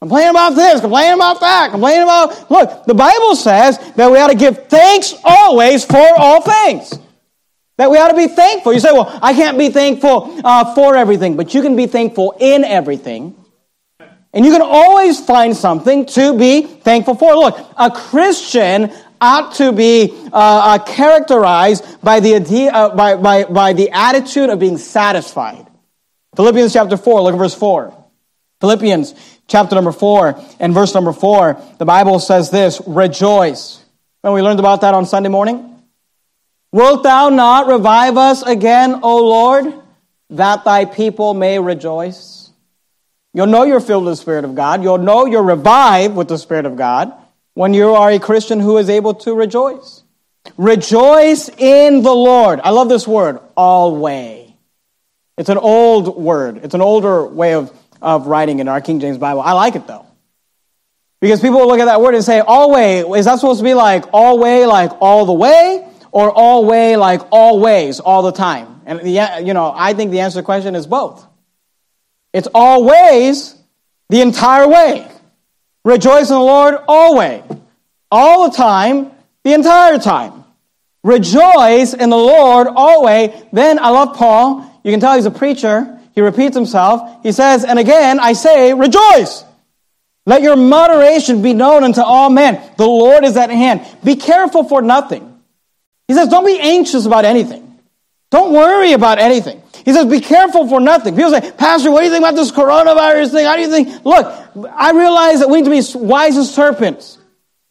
Complaining about this, complaining about that, complaining about. Look, the Bible says that we ought to give thanks always for all things. That we ought to be thankful. You say, well, I can't be thankful uh, for everything, but you can be thankful in everything and you can always find something to be thankful for. Look, a Christian ought to be uh, uh, characterized by the, idea, uh, by, by, by the attitude of being satisfied. Philippians chapter 4, look at verse 4. Philippians chapter number 4 and verse number 4, the Bible says this Rejoice. And we learned about that on Sunday morning. Wilt thou not revive us again, O Lord, that thy people may rejoice? You'll know you're filled with the Spirit of God. You'll know you're revived with the Spirit of God when you are a Christian who is able to rejoice. Rejoice in the Lord. I love this word, always. It's an old word. It's an older way of, of writing in our King James Bible. I like it though. Because people look at that word and say, always, is that supposed to be like always, like all the way? Or always, like always, all the time? And the, you know, I think the answer to the question is both. It's always the entire way. Rejoice in the Lord always. All the time, the entire time. Rejoice in the Lord always. Then I love Paul. You can tell he's a preacher. He repeats himself. He says, And again, I say, rejoice. Let your moderation be known unto all men. The Lord is at hand. Be careful for nothing. He says, Don't be anxious about anything. Don't worry about anything. He says, Be careful for nothing. People say, Pastor, what do you think about this coronavirus thing? How do you think? Look, I realize that we need to be wise as serpents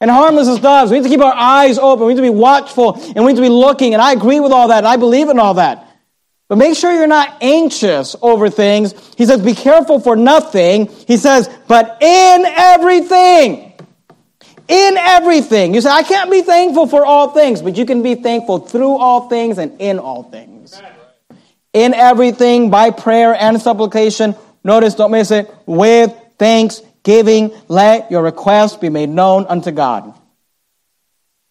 and harmless as doves. We need to keep our eyes open. We need to be watchful and we need to be looking. And I agree with all that and I believe in all that. But make sure you're not anxious over things. He says, be careful for nothing. He says, but in everything. In everything. You say, I can't be thankful for all things, but you can be thankful through all things and in all things. In everything, by prayer and supplication. Notice, don't miss it. With thanksgiving, let your requests be made known unto God.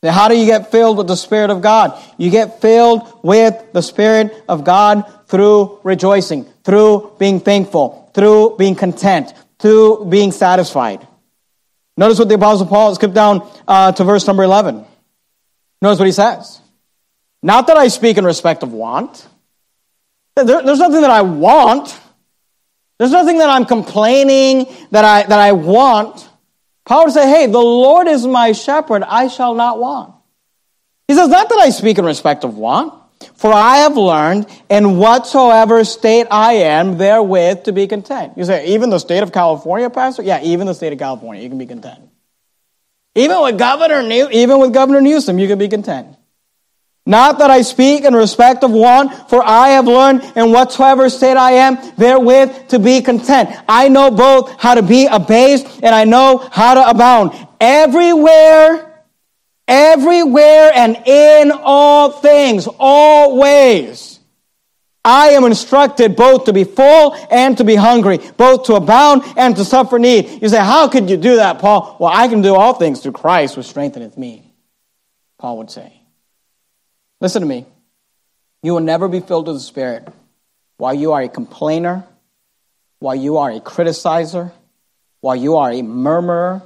Now, how do you get filled with the Spirit of God? You get filled with the Spirit of God through rejoicing, through being thankful, through being content, through being satisfied. Notice what the Apostle Paul, skip down uh, to verse number 11. Notice what he says. Not that I speak in respect of want. There, there's nothing that I want. There's nothing that I'm complaining that I, that I want. Paul would say, hey, the Lord is my shepherd, I shall not want. He says, not that I speak in respect of want, for I have learned in whatsoever state I am therewith to be content. You say, even the state of California, Pastor? Yeah, even the state of California, you can be content. Even with Governor, New- even with Governor Newsom, you can be content. Not that I speak in respect of want, for I have learned in whatsoever state I am therewith to be content. I know both how to be abased and I know how to abound. Everywhere, everywhere and in all things, always. I am instructed both to be full and to be hungry, both to abound and to suffer need. You say, how could you do that, Paul? Well, I can do all things through Christ who strengtheneth me, Paul would say. Listen to me. You will never be filled with the Spirit while you are a complainer, while you are a criticizer, while you are a murmurer.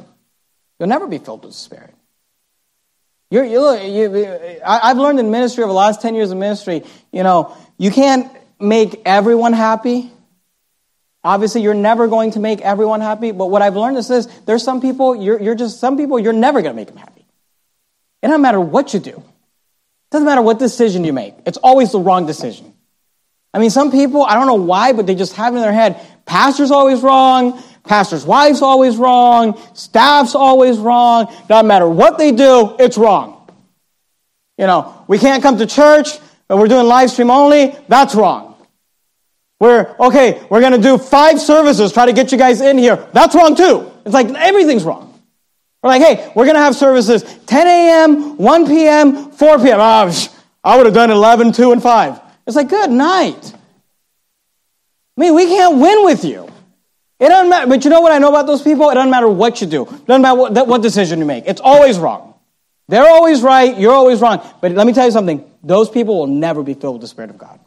You'll never be filled with the Spirit. You're, you, you, I've learned in ministry over the last 10 years of ministry, you know, you can't make everyone happy. Obviously, you're never going to make everyone happy, but what I've learned is this there's some people, you're, you're just, some people, you're never going to make them happy. It doesn't matter what you do. Doesn't matter what decision you make, it's always the wrong decision. I mean, some people, I don't know why, but they just have in their head, pastor's always wrong, pastor's wife's always wrong, staff's always wrong. Doesn't matter what they do, it's wrong. You know, we can't come to church, but we're doing live stream only, that's wrong. We're, okay, we're going to do five services, try to get you guys in here. That's wrong too. It's like everything's wrong. We're like, hey, we're going to have services 10 a.m., 1 p.m., 4 p.m. Oh, ah, I would have done 11, 2, and 5. It's like, good night. I mean, we can't win with you. It doesn't matter. But you know what I know about those people? It doesn't matter what you do. It doesn't matter what, what decision you make. It's always wrong. They're always right. You're always wrong. But let me tell you something. Those people will never be filled with the Spirit of God.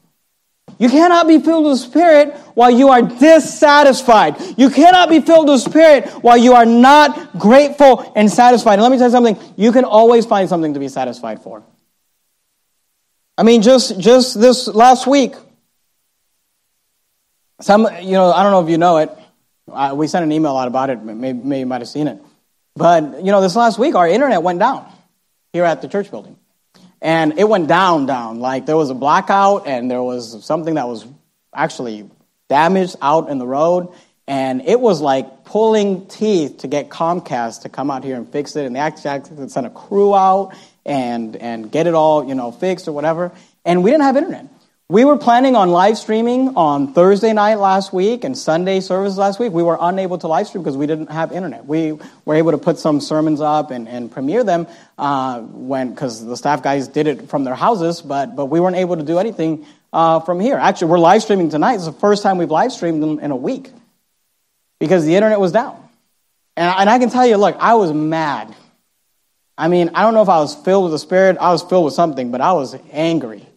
You cannot be filled with the Spirit while you are dissatisfied. You cannot be filled with the Spirit while you are not grateful and satisfied. And let me tell you something. You can always find something to be satisfied for. I mean, just, just this last week, some, you know, I don't know if you know it. we sent an email out about it. Maybe, maybe you might have seen it. But, you know, this last week, our internet went down. here at the church building. And it went down, down. Like there was a blackout and there was something that was actually damaged out in the road. And it was like pulling teeth to get Comcast to come out here and fix it. And they actually send a crew out and, and get it all, you know, fixed or whatever. And we didn't have internet. We were planning on live streaming on Thursday night last week and Sunday service last week. We were unable to live stream because we didn't have internet. We were able to put some sermons up and, and premiere them uh, when because the staff guys did it from their houses, but but we weren't able to do anything uh, from here. Actually, we're live streaming tonight. It's the first time we've live streamed in, in a week because the internet was down. And, and I can tell you, look, I was mad. I mean, I don't know if I was filled with the Spirit. I was filled with something, but I was angry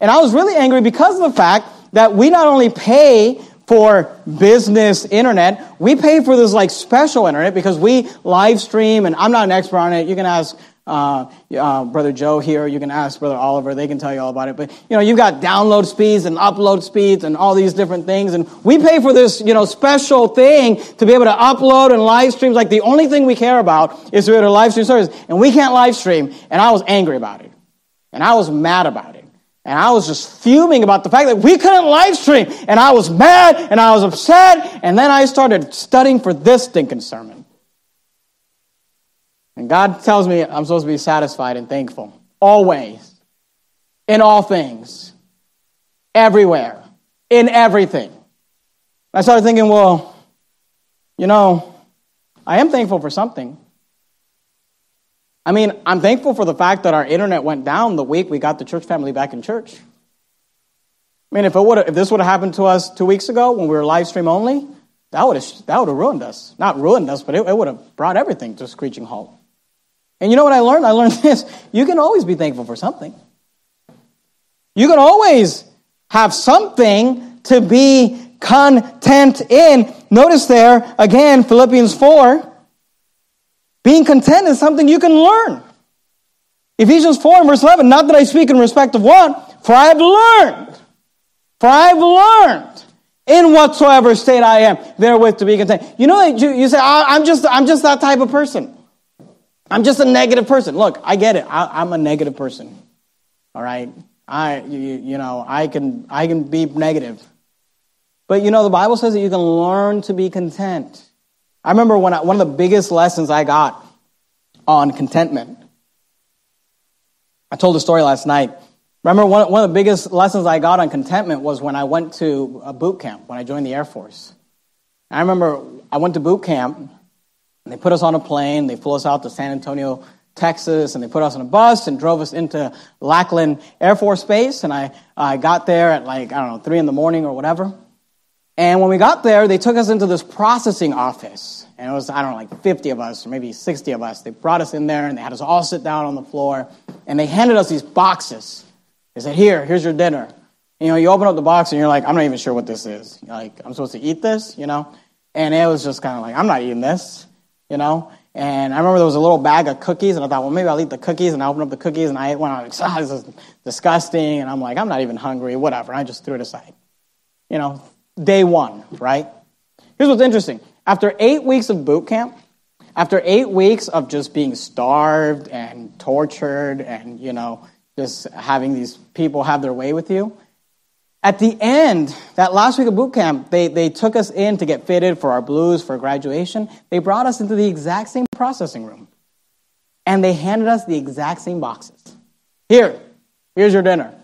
and I was really angry because of the fact that we not only pay for business internet, we pay for this like special internet because we live stream, and I'm not an expert on it. You can ask uh, uh, Brother Joe here. You can ask Brother Oliver. They can tell you all about it. But, you know, you've got download speeds and upload speeds and all these different things. And we pay for this, you know, special thing to be able to upload and live streams. Like the only thing we care about is to be able to live stream service. And we can't live stream. And I was angry about it. And I was mad about it. And I was just fuming about the fact that we couldn't live stream. And I was mad and I was upset. And then I started studying for this stinking sermon. And God tells me I'm supposed to be satisfied and thankful. Always. In all things. Everywhere. In everything. I started thinking, well, you know, I am thankful for something. I mean, I'm thankful for the fact that our internet went down the week we got the church family back in church. I mean, if, it would if this would have happened to us two weeks ago when we were live stream only, that would have, that would have ruined us. Not ruined us, but it, it would have brought everything to screeching halt. And you know what I learned? I learned <laughs> this. You can always be thankful for something. You can always have something to be content in. Notice there, again, Philippians 4 being content is something you can learn. Ephesians 4 and verse 11, not that I speak in respect of what, for I have learned, for I have learned in whatsoever state I am, therewith to be content. You know, you, you say, I'm just, I'm just that type of person. I'm just a negative person. Look, I get it. I, am a negative person. All right. I, you, you know, I can, I can be negative. But you know, the Bible says that you can learn to be content. I remember when I, one of the biggest lessons I got on contentment. I told a story last night. Remember, one, one of the biggest lessons I got on contentment was when I went to a boot camp, when I joined the Air Force. I remember I went to boot camp, and they put us on a plane, they flew us out to San Antonio, Texas, and they put us on a bus and drove us into Lackland Air Force Base. And I, I got there at like, I don't know, 3 in the morning or whatever. And when we got there, they took us into this processing office. And it was, I don't know, like 50 of us, or maybe 60 of us. They brought us in there and they had us all sit down on the floor. And they handed us these boxes. They said, Here, here's your dinner. You know, you open up the box and you're like, I'm not even sure what this is. Like, I'm supposed to eat this, you know? And it was just kind of like, I'm not eating this, you know? And I remember there was a little bag of cookies, and I thought, well, maybe I'll eat the cookies. And I opened up the cookies, and I ate one. I was like, oh, this is disgusting. And I'm like, I'm not even hungry, whatever. I just threw it aside. You know, day one, right? Here's what's interesting. After eight weeks of boot camp, after eight weeks of just being starved and tortured and, you know, just having these people have their way with you, at the end, that last week of boot camp, they, they took us in to get fitted for our blues for graduation. They brought us into the exact same processing room. And they handed us the exact same boxes. Here, here's your dinner.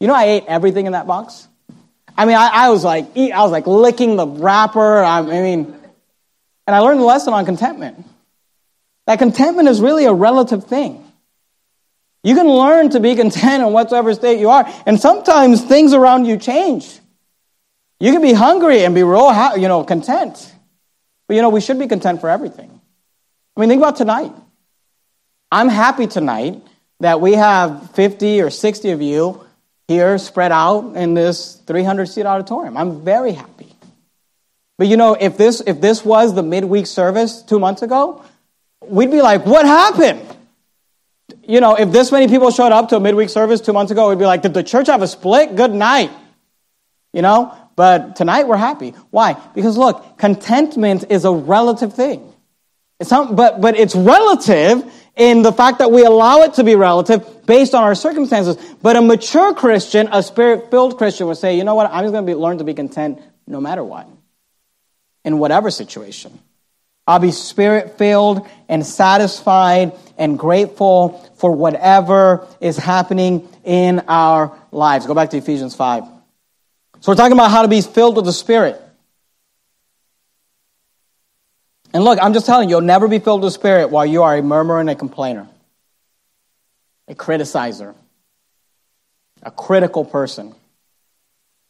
You know, I ate everything in that box. I mean, I, I was like, I was like licking the wrapper. I, I mean, and I learned the lesson on contentment. That contentment is really a relative thing. You can learn to be content in whatsoever state you are, and sometimes things around you change. You can be hungry and be real, you know, content. But you know, we should be content for everything. I mean, think about tonight. I'm happy tonight that we have 50 or 60 of you here spread out in this 300 seat auditorium. I'm very happy. But you know, if this, if this was the midweek service two months ago, we'd be like, what happened? You know, if this many people showed up to a midweek service two months ago, we'd be like, did the church have a split? Good night. You know, but tonight we're happy. Why? Because look, contentment is a relative thing. It's not, but, but it's relative in the fact that we allow it to be relative based on our circumstances. But a mature Christian, a spirit filled Christian, would say, you know what, I'm just going to learn to be content no matter what, in whatever situation. I'll be spirit filled and satisfied and grateful for whatever is happening in our lives. Go back to Ephesians 5. So we're talking about how to be filled with the Spirit. And look, I'm just telling you, you'll never be filled with the Spirit while you are a murmurer and a complainer, a criticizer, a critical person.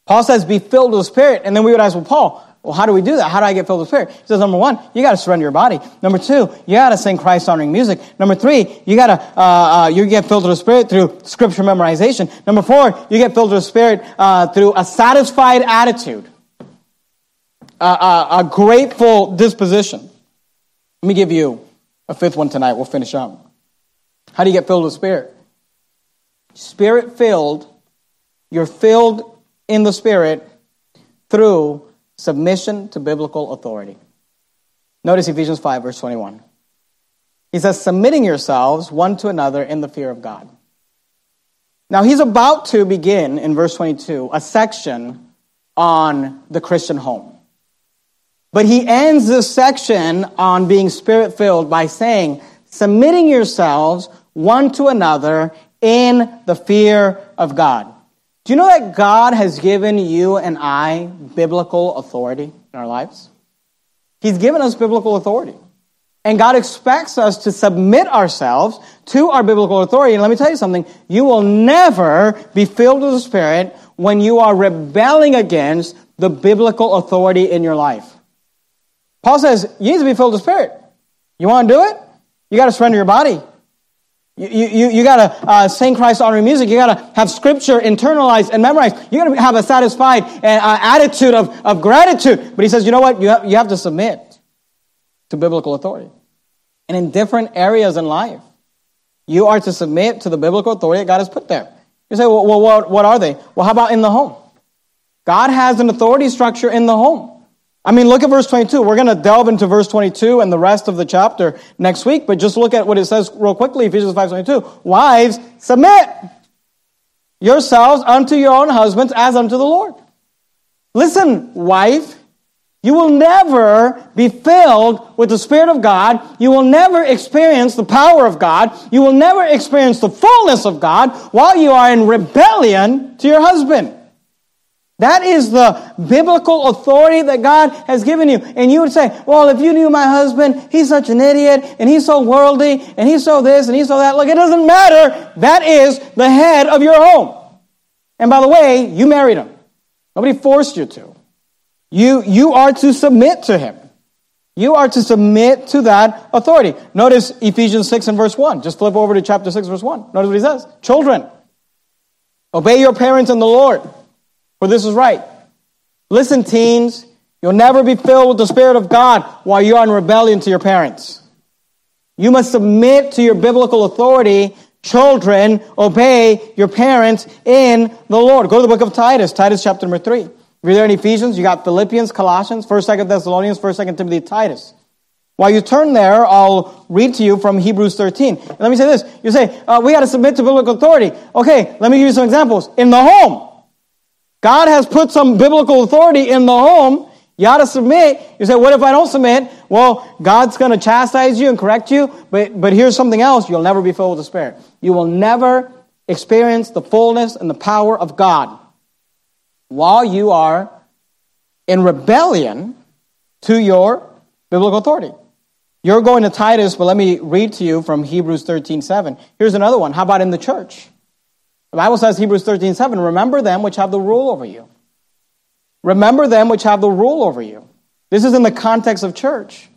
Paul says, be filled with the Spirit. And then we would ask, well, Paul, well, how do we do that? How do I get filled with Spirit? He says, number one, you got to surrender your body. Number two, you got to sing Christ honoring music. Number three, you got to, uh, uh, you get filled with the Spirit through scripture memorization. Number four, you get filled with the Spirit uh, through a satisfied attitude, a grateful disposition. Let me give you a fifth one tonight. We'll finish up. How do you get filled with Spirit? Spirit filled, you're filled in the Spirit through submission to biblical authority. Notice Ephesians 5, verse 21. He says, submitting yourselves one to another in the fear of God. Now, he's about to begin in verse 22 a section on the Christian home. But he ends this section on being spirit filled by saying, submitting yourselves one to another in the fear of God. Do you know that God has given you and I biblical authority in our lives? He's given us biblical authority. And God expects us to submit ourselves to our biblical authority. And let me tell you something you will never be filled with the Spirit when you are rebelling against the biblical authority in your life. Paul says you need to be filled with Spirit. You want to do it? You got to surrender your body. You, you, you got to uh, sing Christ honoring music. You got to have scripture internalized and memorized. You got to have a satisfied uh, attitude of, of gratitude. But he says, you know what? You have, you have to submit to biblical authority. And in different areas in life, you are to submit to the biblical authority that God has put there. You say, well, well what, what are they? Well, how about in the home? God has an authority structure in the home. I mean, look at verse 22. We're going to delve into verse 22 and the rest of the chapter next week, but just look at what it says real quickly, Ephesians 5.22. Wives, submit yourselves unto your own husbands as unto the Lord. Listen, wife, you will never be filled with the Spirit of God. You will never experience the power of God. You will never experience the fullness of God while you are in rebellion to your husband. That is the biblical authority that God has given you. And you would say, well, if you knew my husband, he's such an idiot, and he's so worldly, and he's so this, and he's so that. Look, it doesn't matter. That is the head of your home. And by the way, you married him. Nobody forced you to. You, you are to submit to him. You are to submit to that authority. Notice Ephesians 6 and verse 1. Just flip over to chapter 6, verse 1. Notice what he says. Children, obey your parents in the Lord for this is right. Listen, teens, you'll never be filled with the Spirit of God while you're in rebellion to your parents. You must submit to your biblical authority. Children, obey your parents in the Lord. Go to the book of Titus, Titus chapter number 3. If you're there in Ephesians, you got Philippians, Colossians, 1st, 2nd Thessalonians, 1st, 2nd Timothy, Titus. While you turn there, I'll read to you from Hebrews 13. And let me say this. You say, uh, we got to submit to biblical authority. Okay, let me give you some examples. In the home, God has put some biblical authority in the home. You ought to submit. You say, what if I don't submit? Well, God's going to chastise you and correct you, but, but here's something else. You'll never be filled with the Spirit. You will never experience the fullness and the power of God while you are in rebellion to your biblical authority. You're going to Titus, but let me read to you from Hebrews 13 7. Here's another one. How about in the church? The Bible says, Hebrews 13, 7, remember them which have the rule over you. Remember them which have the rule over you. This is in the context of church.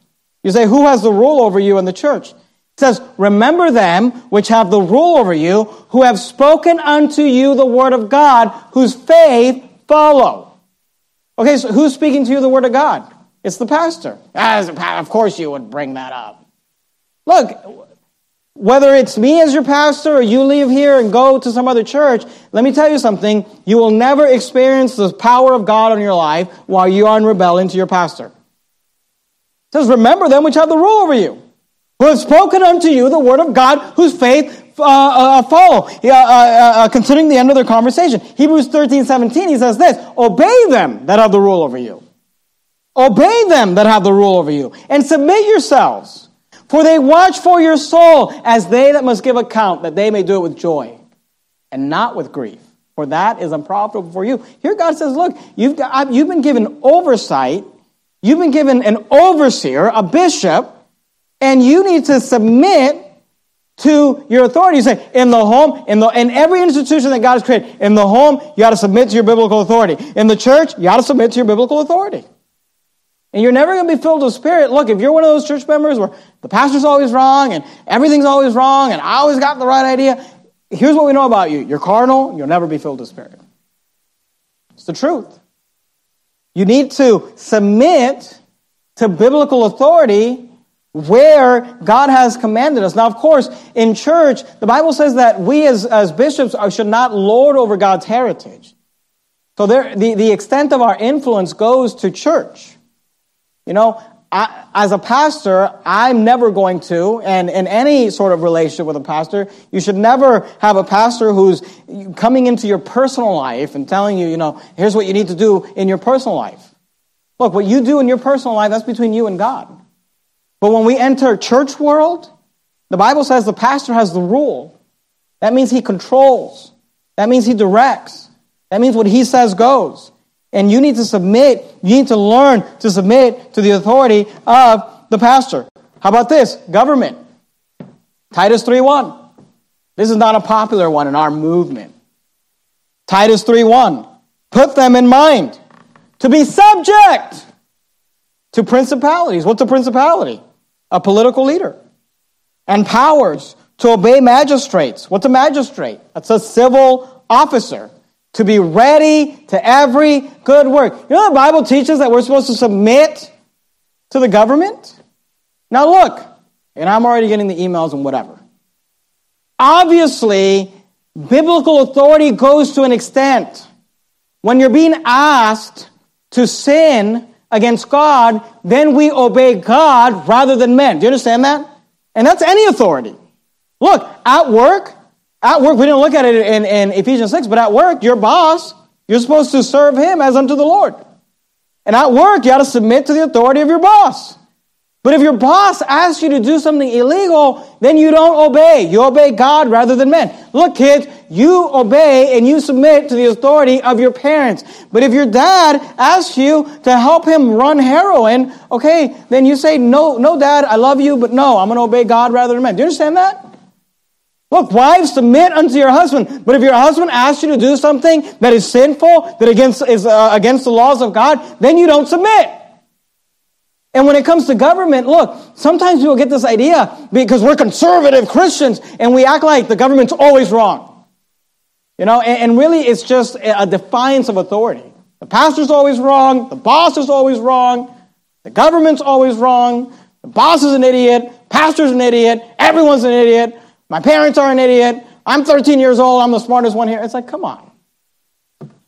You say, who has the rule over you in the church? It says, remember them which have the rule over you, who have spoken unto you the word of God, whose faith follow. Okay, so who's speaking to you the word of God? It's the pastor. As, of course you would bring that up. Look, whether it's me as your pastor or you leave here and go to some other church, let me tell you something. You will never experience the power of God on your life while you are in rebellion to your pastor. It says, remember them which have the rule over you, who have spoken unto you the word of God, whose faith uh, uh, follow, uh, uh, uh, considering the end of their conversation. Hebrews 13, 17, he says this, obey them that have the rule over you. Obey them that have the rule over you, and submit yourselves, for they watch for your soul as they that must give account, that they may do it with joy and not with grief, for that is unprofitable for you. Here God says, look, you've, got, you've been given oversight, you've been given an overseer, a bishop, and you need to submit to your authority. You say, in the home, in, the, in every institution that God has created, in the home, you got to submit to your biblical authority. In the church, you got to submit to your biblical authority. And you're never going to be filled with spirit. Look, if you're one of those church members where the pastor's always wrong and everything's always wrong and I always got the right idea, here's what we know about you. You're carnal, you'll never be filled with spirit. It's the truth. You need to submit to biblical authority where God has commanded us. Now, of course, in church, the Bible says that we as, as bishops should not lord over God's heritage. So there, the, the extent of our influence goes to church. You know, I, as a pastor, I'm never going to, and in any sort of relationship with a pastor, you should never have a pastor who's coming into your personal life and telling you, you know, here's what you need to do in your personal life. Look, what you do in your personal life, that's between you and God. But when we enter church world, the Bible says the pastor has the rule. That means he controls. That means he directs. That means what he says goes. And you need to submit, you need to learn to submit to the authority of the pastor. How about this? Government. Titus 3:1. This is not a popular one in our movement. Titus 3:1. Put them in mind to be subject to principalities. What's a principality? a political leader, and powers to obey magistrates. What's a magistrate? That's a civil officer. To be ready to every good work. You know the Bible teaches that we're supposed to submit to the government? Now look, and I'm already getting the emails and whatever. Obviously, biblical authority goes to an extent. When you're being asked to sin against God, then we obey God rather than men. Do you understand that? And that's any authority. Look, at work, at work, we didn't look at it in, in Ephesians 6, but at work, your boss, you're supposed to serve him as unto the Lord. And at work, you got to submit to the authority of your boss. But if your boss asks you to do something illegal, then you don't obey. You obey God rather than men. Look, kids, you obey and you submit to the authority of your parents. But if your dad asks you to help him run heroin, okay, then you say, no, no, dad, I love you, but no, I'm going to obey God rather than men. Do you understand that? Look, wives, submit unto your husband. But if your husband asks you to do something that is sinful, that against, is uh, against the laws of God, then you don't submit. And when it comes to government, look, sometimes people get this idea because we're conservative Christians and we act like the government's always wrong. You know, and, and really it's just a defiance of authority. The pastor's always wrong, the boss is always wrong, the government's always wrong, the boss is an idiot, pastor's an idiot, everyone's an idiot, my parents are an idiot, I'm 13 years old, I'm the smartest one here. It's like, come on.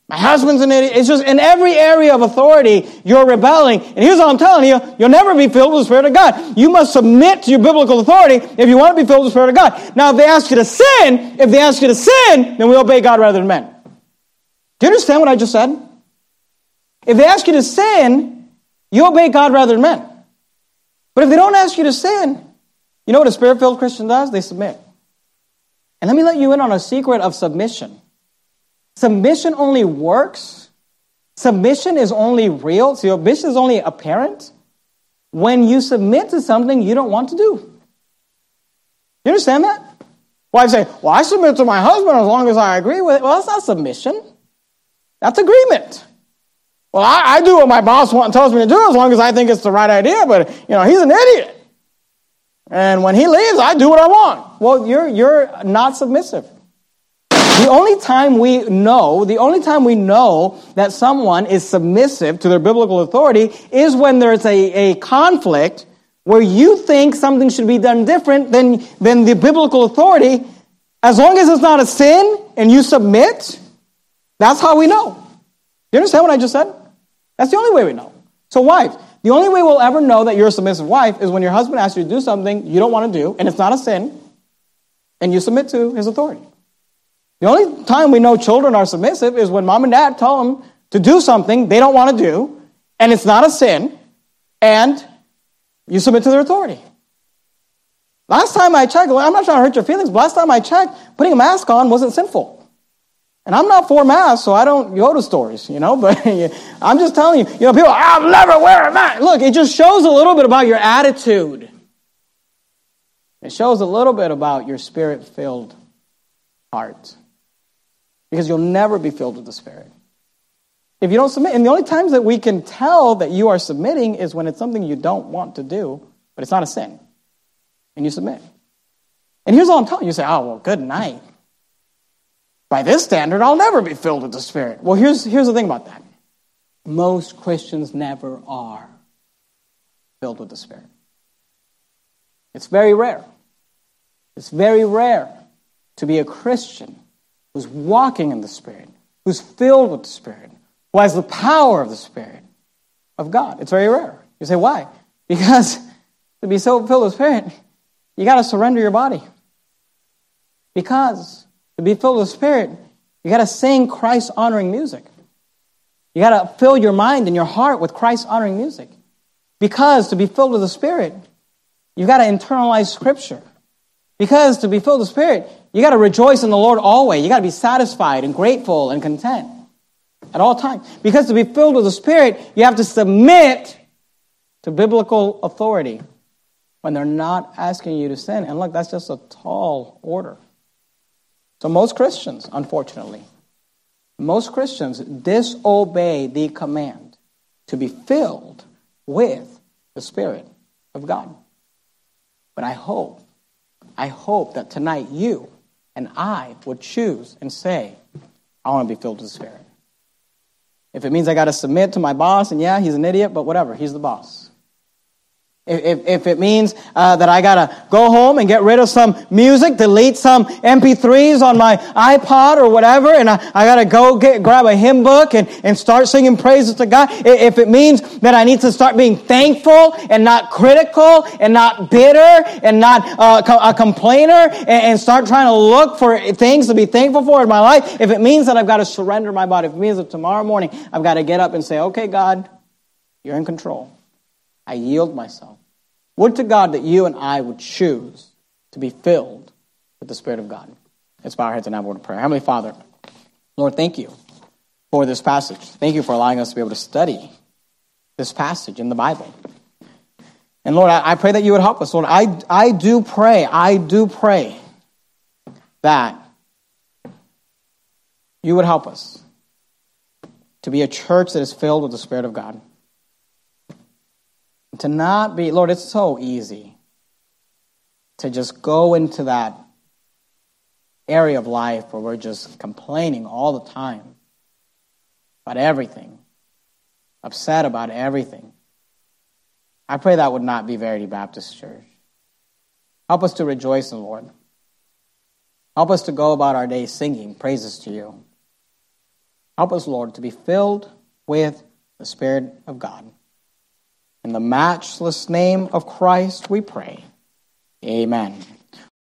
My husband's an idiot. It's just in every area of authority, you're rebelling. And here's what I'm telling you you'll never be filled with the Spirit of God. You must submit to your biblical authority if you want to be filled with the Spirit of God. Now, if they ask you to sin, if they ask you to sin, then we obey God rather than men. Do you understand what I just said? If they ask you to sin, you obey God rather than men. But if they don't ask you to sin, you know what a spirit filled Christian does? They submit. And let me let you in on a secret of submission. Submission only works, submission is only real, submission is only apparent when you submit to something you don't want to do. You understand that? Wife say, Well, I submit to my husband as long as I agree with it. Well, that's not submission. That's agreement. Well, I, I do what my boss wants, tells me to do as long as I think it's the right idea, but you know, he's an idiot. And when he leaves, I do what I want. Well, you're, you're not submissive. The only time we know, the only time we know that someone is submissive to their biblical authority is when there's a, a conflict where you think something should be done different than, than the biblical authority. As long as it's not a sin and you submit, that's how we know. You understand what I just said? That's the only way we know. So, wives, The only way we'll ever know that you're a submissive wife is when your husband asks you to do something you don't want to do, and it's not a sin, and you submit to his authority. The only time we know children are submissive is when mom and dad tell them to do something they don't want to do, and it's not a sin, and you submit to their authority. Last time I checked, I'm not trying to hurt your feelings, but last time I checked, putting a mask on wasn't sinful. And I'm not for masks, so I don't go to stores, you know, <laughs> but I'm just telling you, you know, people, I'll never wear a mask. Look, it just shows a little bit about your attitude. It shows a little bit about your spirit filled heart. Because you'll never be filled with the Spirit. If you don't submit, and the only times that we can tell that you are submitting is when it's something you don't want to do, but it's not a sin. And you submit. And here's all I'm telling you. You say, oh, well, good night. By this standard, I'll never be filled with the Spirit. Well, here's, here's the thing about that most Christians never are filled with the Spirit. It's very rare. It's very rare to be a Christian who's walking in the Spirit, who's filled with the Spirit, who has the power of the Spirit of God. It's very rare. You say, why? <laughs> Because to be so filled with the Spirit, you got to surrender your body. Because to be filled with the Spirit, you got to sing Christ honoring music. You got to fill your mind and your heart with Christ honoring music. Because to be filled with the Spirit, you got to internalize Scripture. Because to be filled with the Spirit, you got to rejoice in the Lord always. You got to be satisfied and grateful and content at all times. Because to be filled with the Spirit, you have to submit to biblical authority when they're not asking you to sin. And look, that's just a tall order. So most Christians, unfortunately, most Christians disobey the command to be filled with the Spirit of God. But I hope, I hope that tonight you and I would choose and say, I want to be filled with the Spirit. If it means I got to submit to my boss, and yeah, he's an idiot, but whatever, he's the boss. If, if it means uh, that I gotta go home and get rid of some music, delete some MP3s on my iPod or whatever, and I, I gotta go get, grab a hymn book and, and start singing praises to God, if it means that I need to start being thankful and not critical and not bitter and not uh, a complainer and, and start trying to look for things to be thankful for in my life, if it means that I've got to surrender my body, if it means that tomorrow morning I've got to get up and say, okay, God, you're in control. I yield myself. Would to God that you and I would choose to be filled with the Spirit of God. Let's bow our heads and have a word of prayer. Heavenly Father, Lord, thank you for this passage. Thank you for allowing us to be able to study this passage in the Bible. And Lord, I, I pray that you would help us. Lord, I, I do pray, I do pray that you would help us to be a church that is filled with the Spirit of God. To not be, Lord, it's so easy to just go into that area of life where we're just complaining all the time about everything, upset about everything. I pray that would not be Verity Baptist Church. Help us to rejoice in the Lord. Help us to go about our day singing praises to you. Help us, Lord, to be filled with the Spirit of God. In the matchless name of Christ, we pray. Amen.